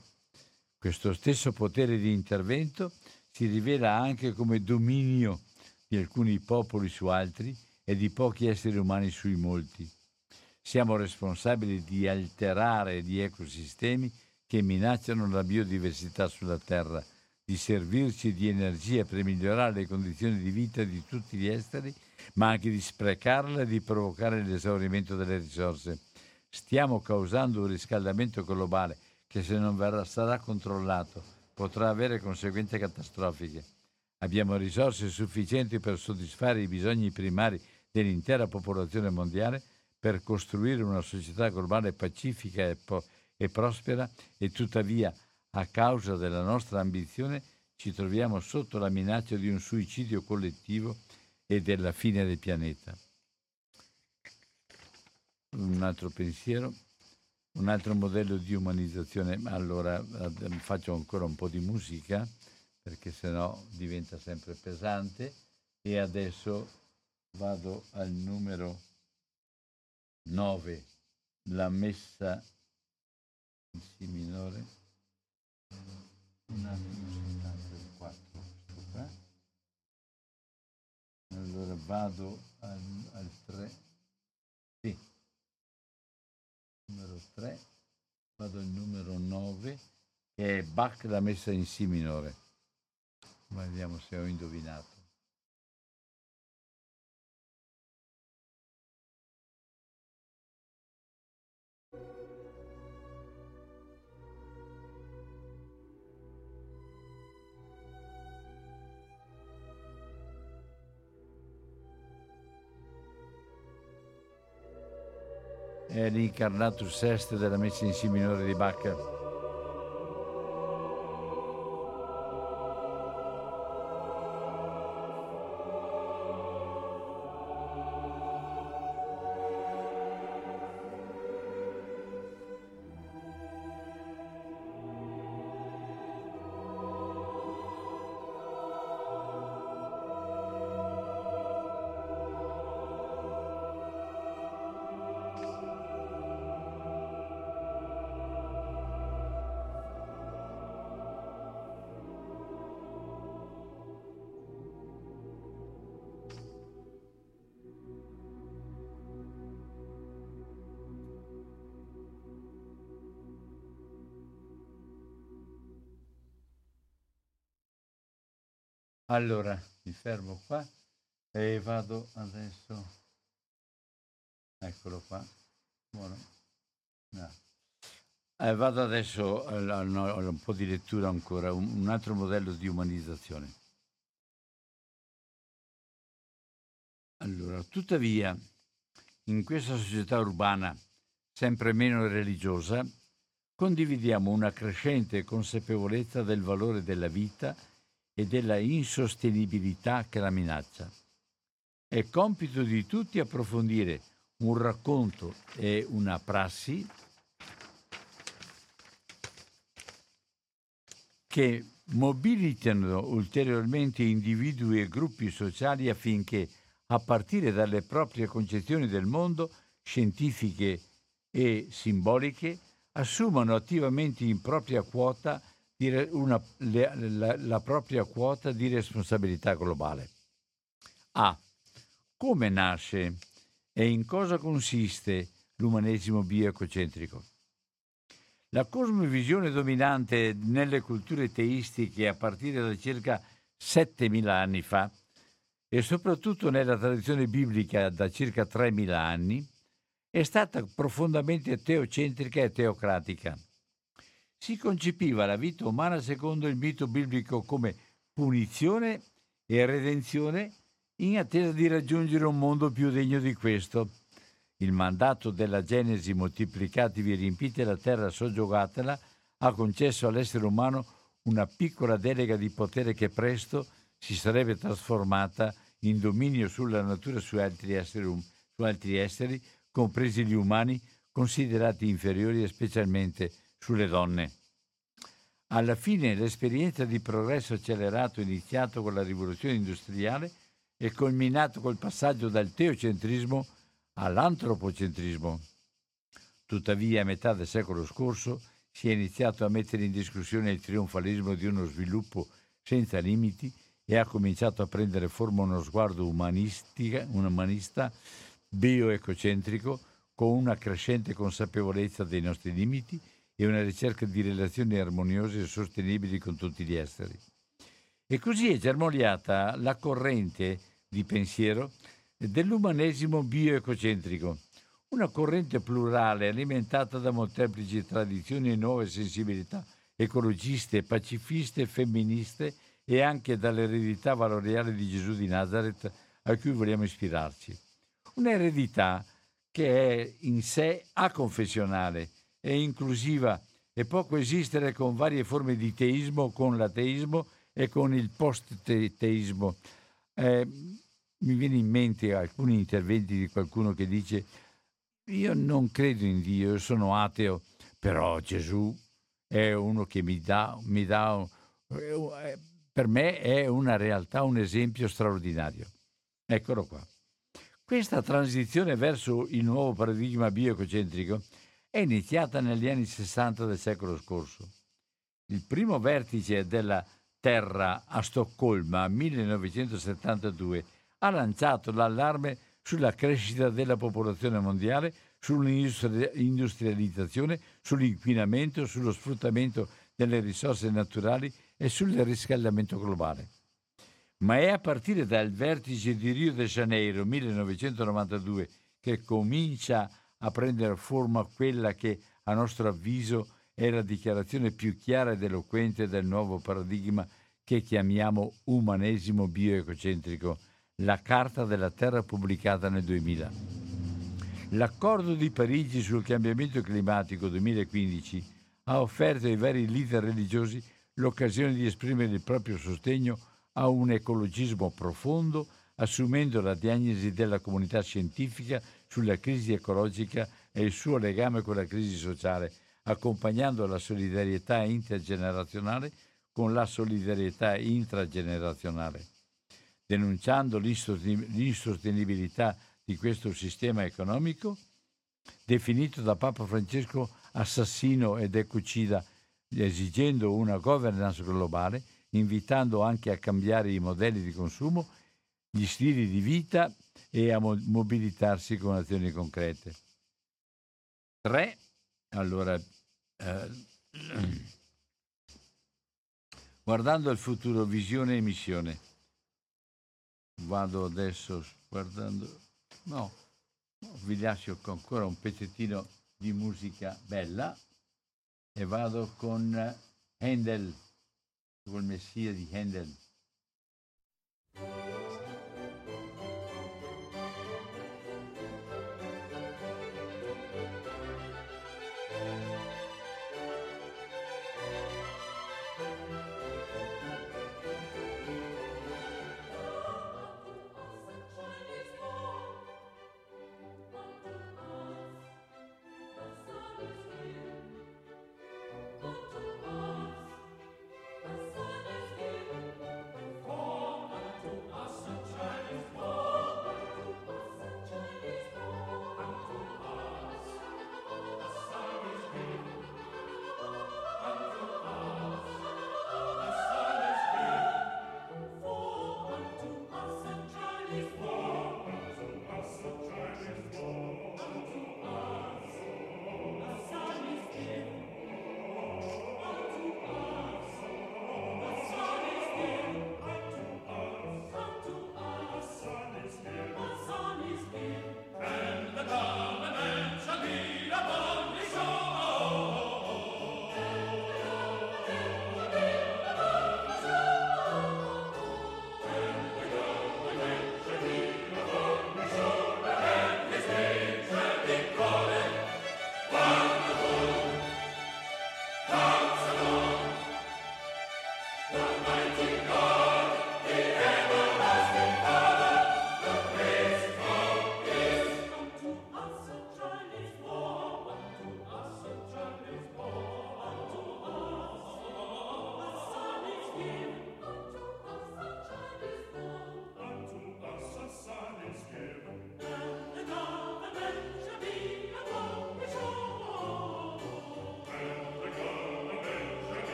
questo stesso potere di intervento si rivela anche come dominio di alcuni popoli su altri e di pochi esseri umani sui molti. Siamo responsabili di alterare gli ecosistemi che minacciano la biodiversità sulla Terra, di servirci di energia per migliorare le condizioni di vita di tutti gli esseri, ma anche di sprecarla e di provocare l'esaurimento delle risorse. Stiamo causando un riscaldamento globale che se non verrà, sarà controllato potrà avere conseguenze catastrofiche. Abbiamo risorse sufficienti per soddisfare i bisogni primari dell'intera popolazione mondiale per costruire una società globale pacifica e, po- e prospera e tuttavia a causa della nostra ambizione ci troviamo sotto la minaccia di un suicidio collettivo e della fine del pianeta. Un altro pensiero, un altro modello di umanizzazione. Allora faccio ancora un po' di musica perché sennò diventa sempre pesante e adesso vado al numero 9, la messa in Si minore un attimo soltanto il 4 qua. Allora vado al, al 3. Numero 3. Vado al numero 9 che è Bach la messa in Si minore. Vediamo se ho indovinato. L'incarnatus est della messa in si minore di Bach. Allora, mi fermo qua e vado adesso. Eccolo qua. Buono. No. Eh, vado adesso a, un po' di lettura ancora, un altro modello di umanizzazione. Allora, tuttavia, in questa società urbana sempre meno religiosa, condividiamo una crescente consapevolezza del valore della vita e della insostenibilità che la minaccia. È compito di tutti approfondire un racconto e una prassi che mobilitano ulteriormente individui e gruppi sociali affinché, a partire dalle proprie concezioni del mondo, scientifiche e simboliche assumano attivamente in propria quota una, le, la, la propria quota di responsabilità globale. A. Come nasce e in cosa consiste l'umanesimo bioecocentrico? La cosmovisione dominante nelle culture teistiche a partire da circa 7000 anni fa e soprattutto nella tradizione biblica da circa 3000 anni è stata profondamente teocentrica e teocratica. Si concepiva la vita umana secondo il mito biblico come punizione e redenzione in attesa di raggiungere un mondo più degno di questo. Il mandato della Genesi moltiplicatevi e riempite la terra soggiogatela ha concesso all'essere umano una piccola delega di potere che presto si sarebbe trasformata in dominio sulla natura su altri esseri, um, su altri esseri compresi gli umani, considerati inferiori e specialmente sulle donne. Alla fine l'esperienza di progresso accelerato iniziato con la rivoluzione industriale e culminato col passaggio dal teocentrismo all'antropocentrismo. Tuttavia, a metà del secolo scorso si è iniziato a mettere in discussione il trionfalismo di uno sviluppo senza limiti e ha cominciato a prendere forma uno sguardo umanista, bioecocentrico, con una crescente consapevolezza dei nostri limiti e una ricerca di relazioni armoniose e sostenibili con tutti gli esseri. E così è germogliata la corrente di pensiero dell'umanesimo bioecocentrico, una corrente plurale alimentata da molteplici tradizioni e nuove sensibilità ecologiste, pacifiste, femministe e anche dall'eredità valoriale di Gesù di Nazareth a cui vogliamo ispirarci. Un'eredità che è in sé aconfessionale, è inclusiva e può coesistere con varie forme di teismo, con l'ateismo e con il post-teismo. Eh, mi viene in mente alcuni interventi di qualcuno che dice io non credo in Dio, io sono ateo, però Gesù è uno che mi dà, mi dà per me è una realtà, un esempio straordinario. Eccolo qua. Questa transizione verso il nuovo paradigma bioecocentrico è iniziata negli anni 60 del secolo scorso. Il primo vertice della Terra a Stoccolma, 1972, ha lanciato l'allarme sulla crescita della popolazione mondiale, sull'industrializzazione, sull'inquinamento, sullo sfruttamento delle risorse naturali e sul riscaldamento globale. Ma è a partire dal vertice di Rio de Janeiro 1992 che comincia a prendere forma quella che, a nostro avviso, è la dichiarazione più chiara ed eloquente del nuovo paradigma che chiamiamo umanesimo bioecocentrico la Carta della Terra pubblicata nel 2000. L'accordo di Parigi sul cambiamento climatico 2015 ha offerto ai vari leader religiosi l'occasione di esprimere il proprio sostegno a un ecologismo profondo, assumendo la diagnosi della comunità scientifica sulla crisi ecologica e il suo legame con la crisi sociale, accompagnando la solidarietà intergenerazionale con la solidarietà intragenerazionale denunciando l'insostenibilità di questo sistema economico, definito da Papa Francesco assassino ed ecocida, esigendo una governance globale, invitando anche a cambiare i modelli di consumo, gli stili di vita e a mobilitarsi con azioni concrete. 3. Allora, eh, (clears throat) guardando al futuro, visione e missione vado adesso guardando, no, vi lascio ancora un pezzettino di musica bella e vado con Handel, col Messia di Handel.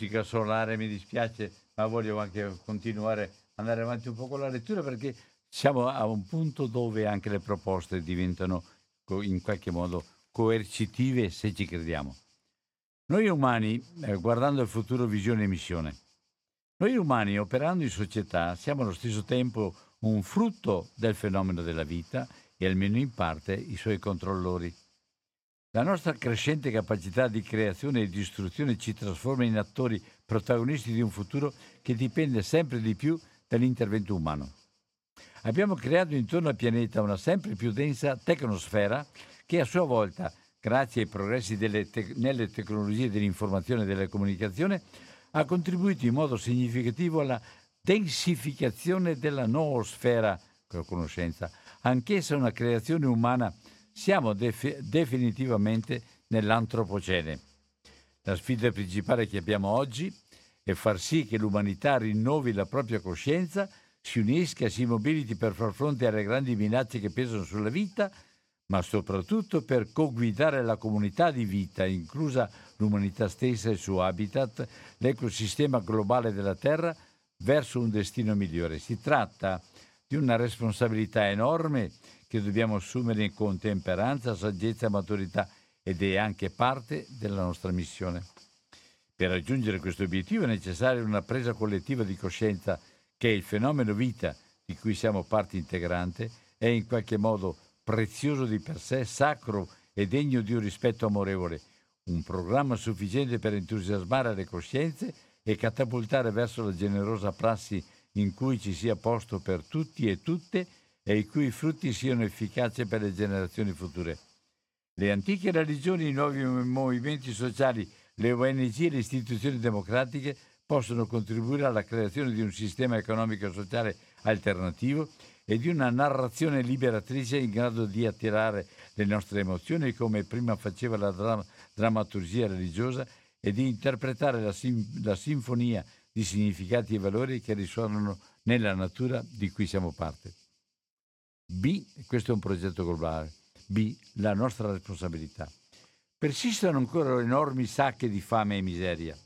Musica solare, mi dispiace, ma voglio anche continuare, andare avanti un po' con la lettura perché siamo a un punto dove anche le proposte diventano in qualche modo coercitive se ci crediamo. Noi umani, eh, guardando il futuro visione e missione, noi umani operando in società siamo allo stesso tempo un frutto del fenomeno della vita e almeno in parte i suoi controllori. La nostra crescente capacità di creazione e di istruzione ci trasforma in attori protagonisti di un futuro che dipende sempre di più dall'intervento umano. Abbiamo creato intorno al pianeta una sempre più densa tecnosfera che a sua volta, grazie ai progressi te- nelle tecnologie dell'informazione e della comunicazione, ha contribuito in modo significativo alla densificazione della noosfera, conoscenza, anch'essa una creazione umana siamo def- definitivamente nell'antropocene. La sfida principale che abbiamo oggi è far sì che l'umanità rinnovi la propria coscienza, si unisca si mobiliti per far fronte alle grandi minacce che pesano sulla vita, ma soprattutto per co-guidare la comunità di vita, inclusa l'umanità stessa e il suo habitat, l'ecosistema globale della Terra, verso un destino migliore. Si tratta di una responsabilità enorme che dobbiamo assumere con temperanza, saggezza e maturità ed è anche parte della nostra missione. Per raggiungere questo obiettivo è necessaria una presa collettiva di coscienza che il fenomeno vita di cui siamo parte integrante è in qualche modo prezioso di per sé, sacro e degno di un rispetto amorevole, un programma sufficiente per entusiasmare le coscienze e catapultare verso la generosa prassi in cui ci sia posto per tutti e tutte e i cui frutti siano efficaci per le generazioni future. Le antiche religioni, i nuovi movimenti sociali, le ONG e le istituzioni democratiche possono contribuire alla creazione di un sistema economico e sociale alternativo e di una narrazione liberatrice in grado di attirare le nostre emozioni come prima faceva la dram- drammaturgia religiosa e di interpretare la, sim- la sinfonia di significati e valori che risuonano nella natura di cui siamo parte. B, questo è un progetto globale, B, la nostra responsabilità. Persistono ancora enormi sacche di fame e miseria.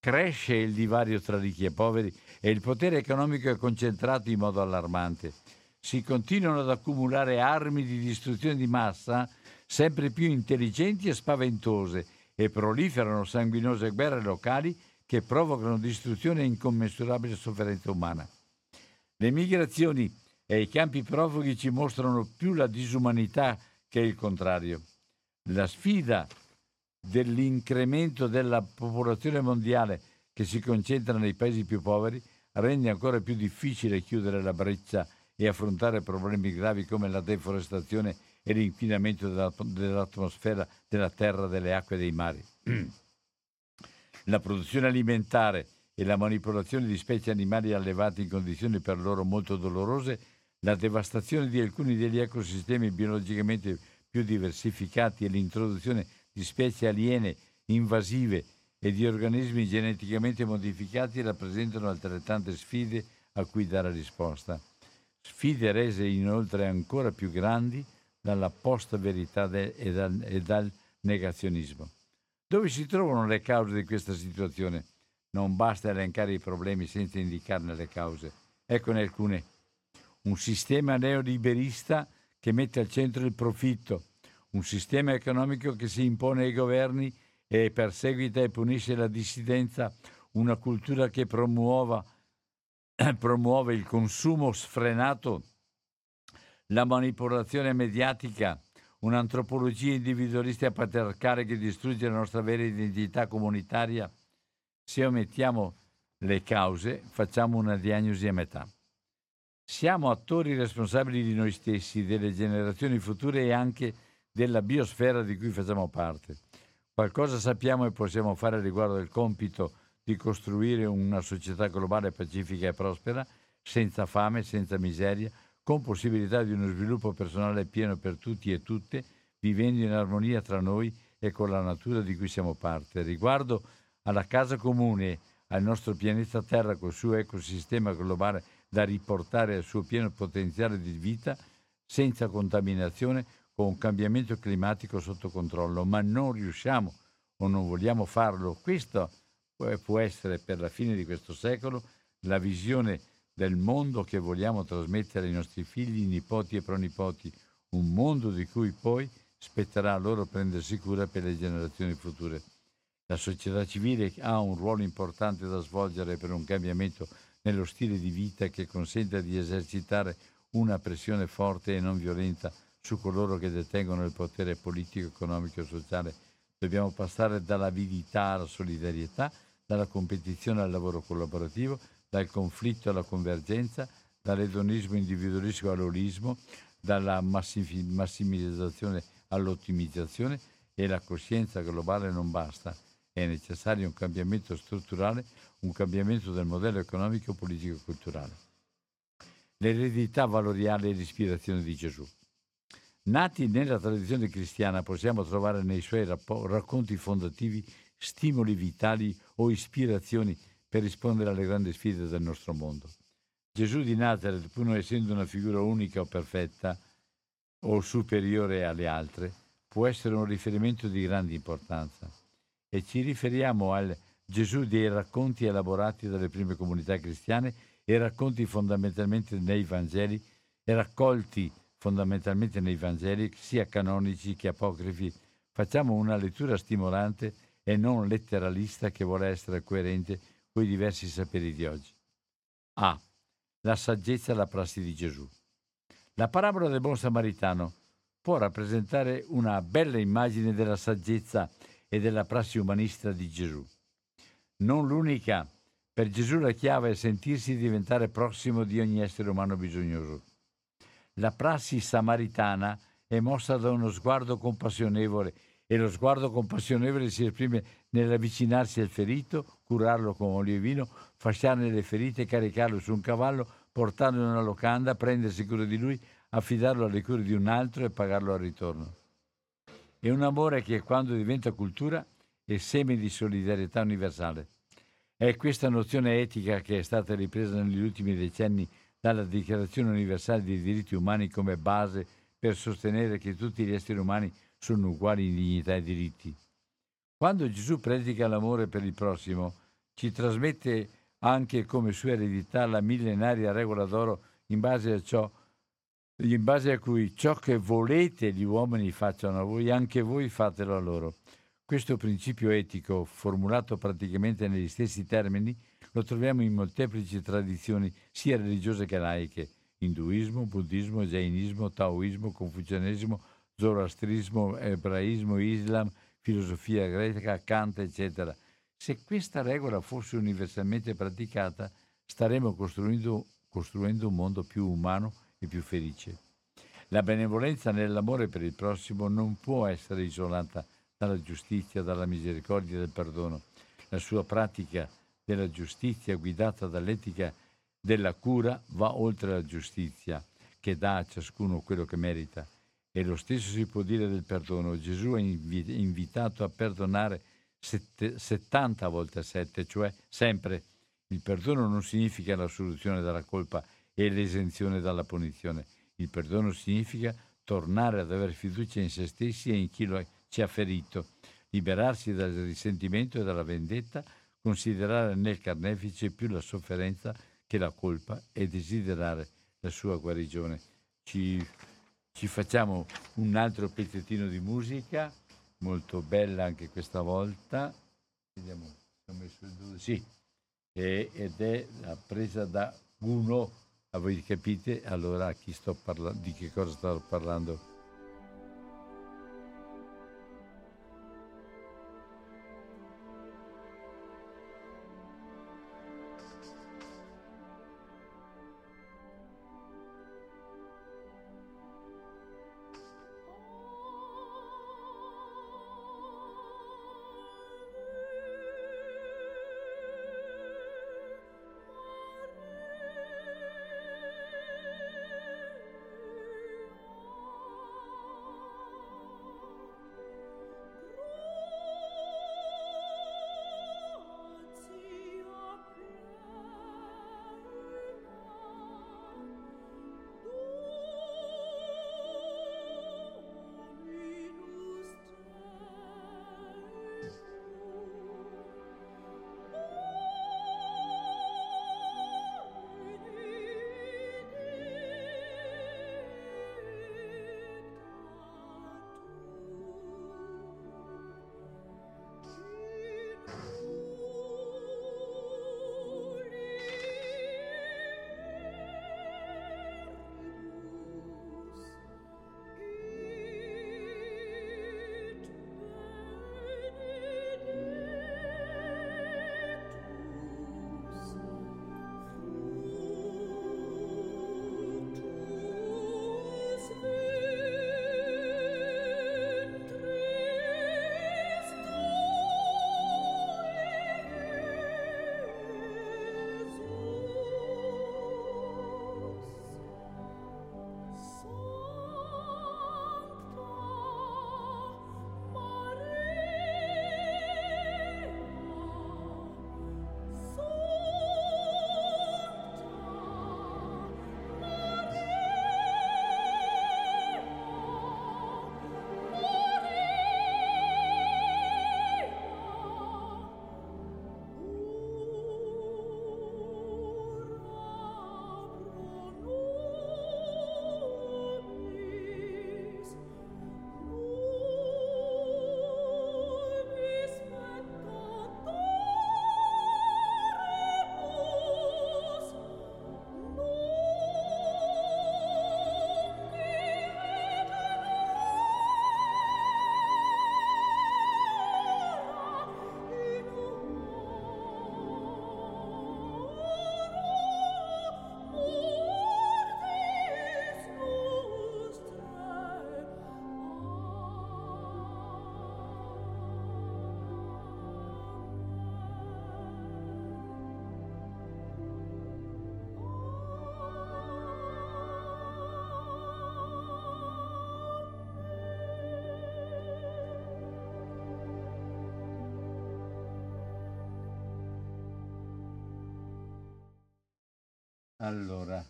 Cresce il divario tra ricchi e poveri e il potere economico è concentrato in modo allarmante. Si continuano ad accumulare armi di distruzione di massa sempre più intelligenti e spaventose e proliferano sanguinose guerre locali che provocano distruzione e incommensurabile sofferenza umana. Le migrazioni e i campi profughi ci mostrano più la disumanità che il contrario. La sfida dell'incremento della popolazione mondiale che si concentra nei paesi più poveri rende ancora più difficile chiudere la breccia e affrontare problemi gravi come la deforestazione e l'inquinamento dell'atmosfera, della terra, delle acque e dei mari. (clears throat) La produzione alimentare e la manipolazione di specie animali allevate in condizioni per loro molto dolorose la devastazione di alcuni degli ecosistemi biologicamente più diversificati e l'introduzione di specie aliene invasive e di organismi geneticamente modificati rappresentano altrettante sfide a cui dare risposta. Sfide rese inoltre ancora più grandi dalla post-verità e, dal, e dal negazionismo. Dove si trovano le cause di questa situazione? Non basta elencare i problemi senza indicarne le cause. Eccone alcune un sistema neoliberista che mette al centro il profitto, un sistema economico che si impone ai governi e perseguita e punisce la dissidenza, una cultura che promuova, (clears throat) promuove il consumo sfrenato, la manipolazione mediatica, un'antropologia individualista e patriarcale che distrugge la nostra vera identità comunitaria. Se omettiamo le cause, facciamo una diagnosi a metà. Siamo attori responsabili di noi stessi, delle generazioni future e anche della biosfera di cui facciamo parte. Qualcosa sappiamo e possiamo fare riguardo al compito di costruire una società globale pacifica e prospera, senza fame, senza miseria, con possibilità di uno sviluppo personale pieno per tutti e tutte, vivendo in armonia tra noi e con la natura di cui siamo parte. Riguardo alla casa comune, al nostro pianeta Terra col suo ecosistema globale da riportare al suo pieno potenziale di vita senza contaminazione con un cambiamento climatico sotto controllo, ma non riusciamo o non vogliamo farlo. Questo può essere per la fine di questo secolo la visione del mondo che vogliamo trasmettere ai nostri figli, nipoti e pronipoti, un mondo di cui poi spetterà a loro prendersi cura per le generazioni future. La società civile ha un ruolo importante da svolgere per un cambiamento nello stile di vita che consenta di esercitare una pressione forte e non violenta su coloro che detengono il potere politico, economico e sociale. Dobbiamo passare dall'avidità alla solidarietà, dalla competizione al lavoro collaborativo, dal conflitto alla convergenza, dall'edonismo individualistico all'olismo, dalla massimizzazione all'ottimizzazione e la coscienza globale non basta. È necessario un cambiamento strutturale, un cambiamento del modello economico, politico e culturale. L'eredità valoriale e l'ispirazione di Gesù. Nati nella tradizione cristiana possiamo trovare nei suoi racconti fondativi stimoli vitali o ispirazioni per rispondere alle grandi sfide del nostro mondo. Gesù di Nazareth, pur non essendo una figura unica o perfetta o superiore alle altre, può essere un riferimento di grande importanza. E ci riferiamo al Gesù dei racconti elaborati dalle prime comunità cristiane e racconti fondamentalmente nei Vangeli raccolti fondamentalmente nei Vangeli, sia canonici che apocrifi. Facciamo una lettura stimolante e non letteralista che vuole essere coerente con i diversi saperi di oggi. A. La saggezza e la prassi di Gesù. La parabola del buon samaritano può rappresentare una bella immagine della saggezza e della prassi umanista di Gesù. Non l'unica, per Gesù la chiave è sentirsi diventare prossimo di ogni essere umano bisognoso. La prassi samaritana è mossa da uno sguardo compassionevole e lo sguardo compassionevole si esprime nell'avvicinarsi al ferito, curarlo con olio e vino, fasciarne le ferite, caricarlo su un cavallo, portarlo in una locanda, prendersi cura di lui, affidarlo alle cure di un altro e pagarlo al ritorno. È un amore che quando diventa cultura è seme di solidarietà universale. È questa nozione etica che è stata ripresa negli ultimi decenni dalla Dichiarazione universale dei diritti umani come base per sostenere che tutti gli esseri umani sono uguali in dignità e diritti. Quando Gesù predica l'amore per il prossimo, ci trasmette anche come sua eredità la millenaria regola d'oro in base a ciò in base a cui ciò che volete gli uomini facciano a voi, anche voi fatelo a loro. Questo principio etico, formulato praticamente negli stessi termini, lo troviamo in molteplici tradizioni, sia religiose che laiche, induismo, buddismo, jainismo, taoismo, confucianesimo, zoroastrismo, ebraismo, islam, filosofia greca, Kant, eccetera. Se questa regola fosse universalmente praticata, staremmo costruendo, costruendo un mondo più umano e più felice. La benevolenza nell'amore per il prossimo non può essere isolata dalla giustizia, dalla misericordia e dal perdono. La sua pratica della giustizia, guidata dall'etica della cura, va oltre la giustizia, che dà a ciascuno quello che merita e lo stesso si può dire del perdono. Gesù è invitato a perdonare 70 volte 7, cioè sempre. Il perdono non significa la soluzione dalla colpa e l'esenzione dalla punizione. Il perdono significa tornare ad avere fiducia in se stessi e in chi lo ci ha ferito, liberarsi dal risentimento e dalla vendetta, considerare nel carnefice più la sofferenza che la colpa e desiderare la sua guarigione. Ci ci facciamo un altro pezzettino di musica, molto bella anche questa volta. Vediamo, ho messo il due, sì, e, ed è la presa da uno, a voi capite allora chi sto parlando, di che cosa sto parlando. Allora,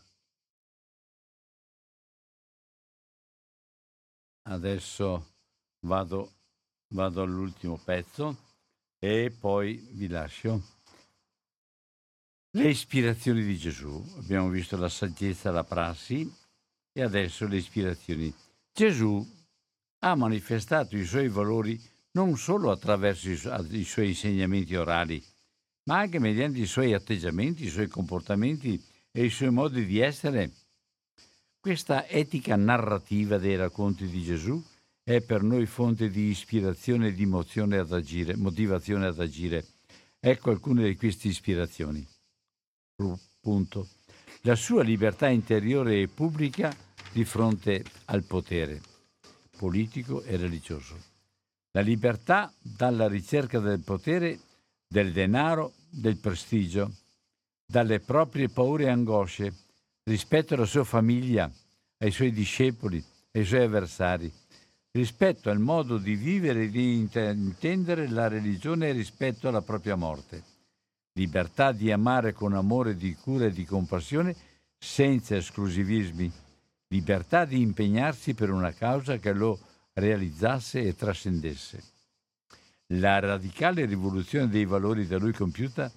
adesso vado, vado all'ultimo pezzo e poi vi lascio. Le ispirazioni di Gesù. Abbiamo visto la saggezza, la prassi e adesso le ispirazioni. Gesù ha manifestato i suoi valori non solo attraverso i, su- i suoi insegnamenti orali, ma anche mediante i suoi atteggiamenti, i suoi comportamenti e i suoi modi di essere. Questa etica narrativa dei racconti di Gesù è per noi fonte di ispirazione e di ad agire. Motivazione ad agire. Ecco alcune di queste ispirazioni. Punto. La sua libertà interiore e pubblica di fronte al potere politico e religioso. La libertà dalla ricerca del potere, del denaro, del prestigio, dalle proprie paure e angosce, rispetto alla sua famiglia, ai suoi discepoli, ai suoi avversari, rispetto al modo di vivere e di intendere la religione rispetto alla propria morte, libertà di amare con amore, di cura e di compassione senza esclusivismi, libertà di impegnarsi per una causa che lo realizzasse e trascendesse. La radicale rivoluzione dei valori da lui compiuta,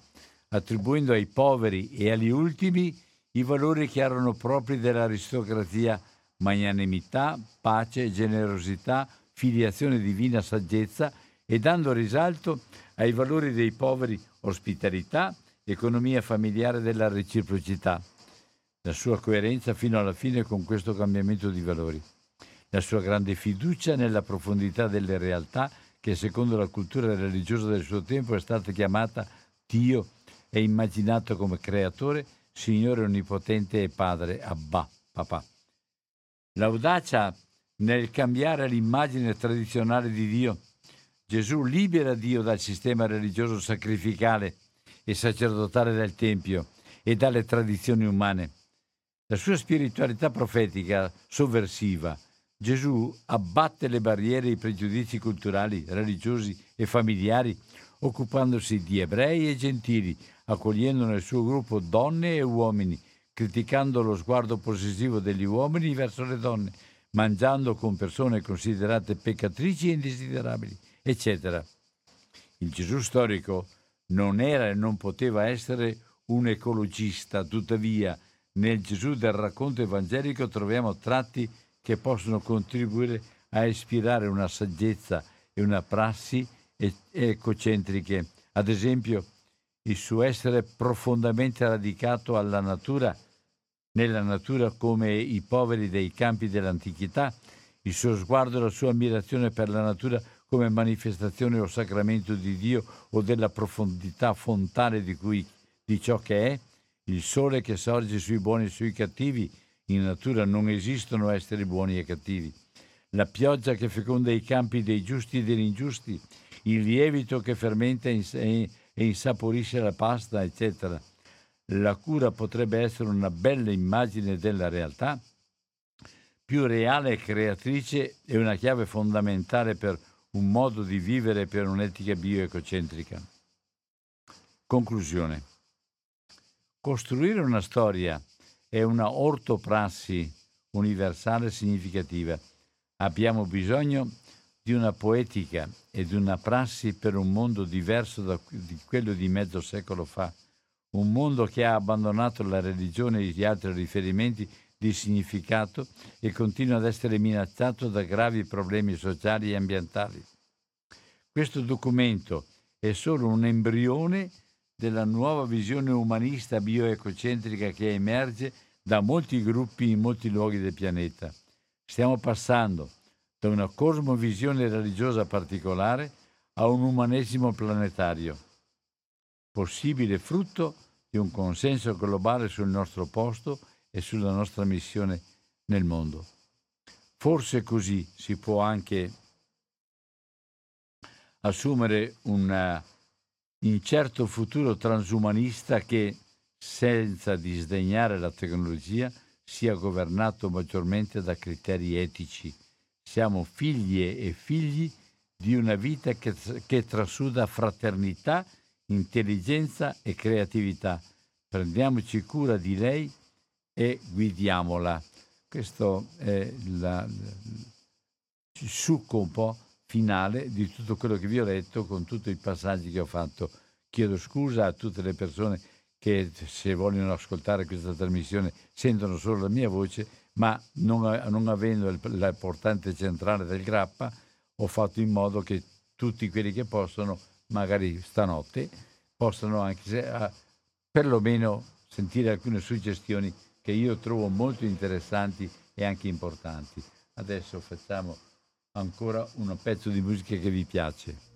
attribuendo ai poveri e agli ultimi i valori che erano propri dell'aristocrazia, magnanimità, pace, generosità, filiazione divina, saggezza e dando risalto ai valori dei poveri, ospitalità, economia familiare della reciprocità. La sua coerenza fino alla fine con questo cambiamento di valori la sua grande fiducia nella profondità delle realtà che secondo la cultura religiosa del suo tempo è stata chiamata Dio e immaginato come creatore, Signore onnipotente e Padre, Abba, papà. L'audacia nel cambiare l'immagine tradizionale di Dio. Gesù libera Dio dal sistema religioso sacrificale e sacerdotale del Tempio e dalle tradizioni umane. La sua spiritualità profetica sovversiva Gesù abbatte le barriere e i pregiudizi culturali, religiosi e familiari, occupandosi di ebrei e gentili, accogliendo nel suo gruppo donne e uomini, criticando lo sguardo possessivo degli uomini verso le donne, mangiando con persone considerate peccatrici e indesiderabili, eccetera. Il Gesù storico non era e non poteva essere un ecologista, tuttavia nel Gesù del racconto evangelico troviamo tratti che possono contribuire a ispirare una saggezza e una prassi ecocentriche. Ad esempio, il suo essere profondamente radicato alla natura, nella natura come i poveri dei campi dell'antichità, il suo sguardo e la sua ammirazione per la natura come manifestazione o sacramento di Dio o della profondità fontane di, cui, di ciò che è, il sole che sorge sui buoni e sui cattivi, in natura non esistono esseri buoni e cattivi. La pioggia che feconda i campi dei giusti e degli ingiusti, il lievito che fermenta e insaporisce la pasta, eccetera. La cura potrebbe essere una bella immagine della realtà, più reale e creatrice e una chiave fondamentale per un modo di vivere per un'etica bioecocentrica. Conclusione. Costruire una storia è una ortoprassi universale significativa. Abbiamo bisogno di una poetica e di una prassi per un mondo diverso da quello di mezzo secolo fa, un mondo che ha abbandonato la religione e gli altri riferimenti di significato e continua ad essere minacciato da gravi problemi sociali e ambientali. Questo documento è solo un embrione della nuova visione umanista bioecocentrica che emerge da molti gruppi in molti luoghi del pianeta. Stiamo passando da una cosmovisione religiosa particolare a un umanesimo planetario, possibile frutto di un consenso globale sul nostro posto e sulla nostra missione nel mondo. Forse così si può anche assumere un incerto futuro transumanista che, senza disdegnare la tecnologia, sia governato maggiormente da criteri etici. Siamo figlie e figli di una vita che, che trasuda fraternità, intelligenza e creatività. Prendiamoci cura di lei e guidiamola. Questo è il succo un po' finale di tutto quello che vi ho letto con tutti i passaggi che ho fatto. Chiedo scusa a tutte le persone che se vogliono ascoltare questa trasmissione sentono solo la mia voce, ma non, non avendo il, la portante centrale del grappa, ho fatto in modo che tutti quelli che possono, magari stanotte, possano anche se, a, perlomeno sentire alcune suggestioni che io trovo molto interessanti e anche importanti. Adesso facciamo ancora un pezzo di musica che vi piace.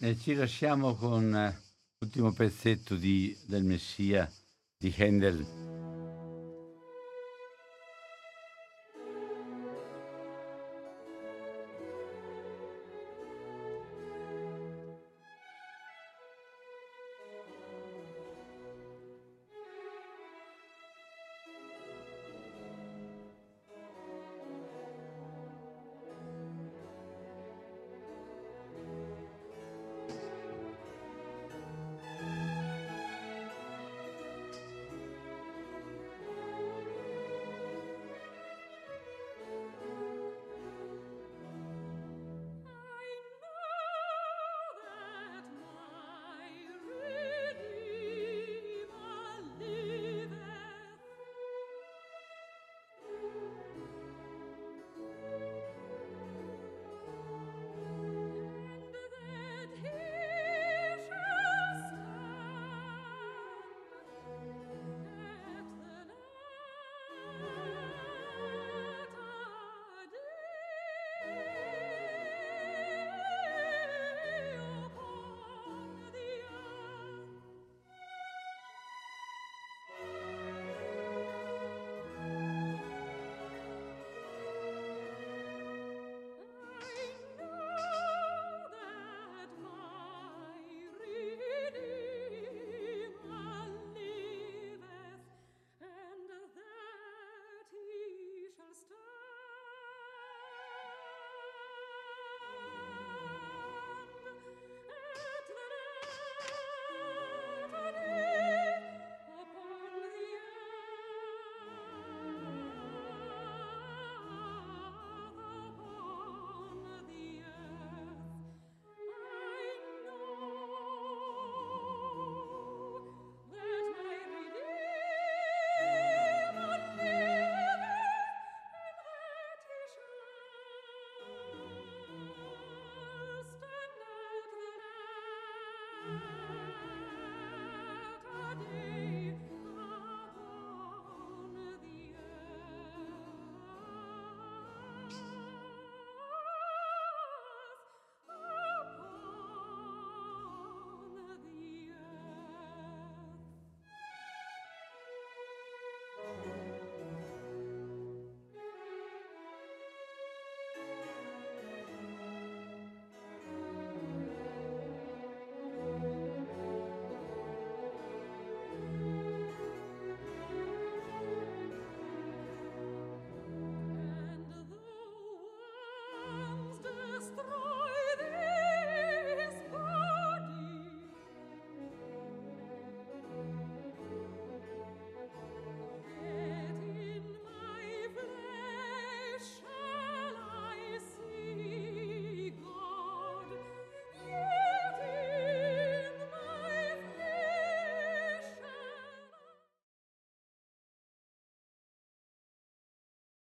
E ci lasciamo con l'ultimo pezzetto di, del Messia di Handel.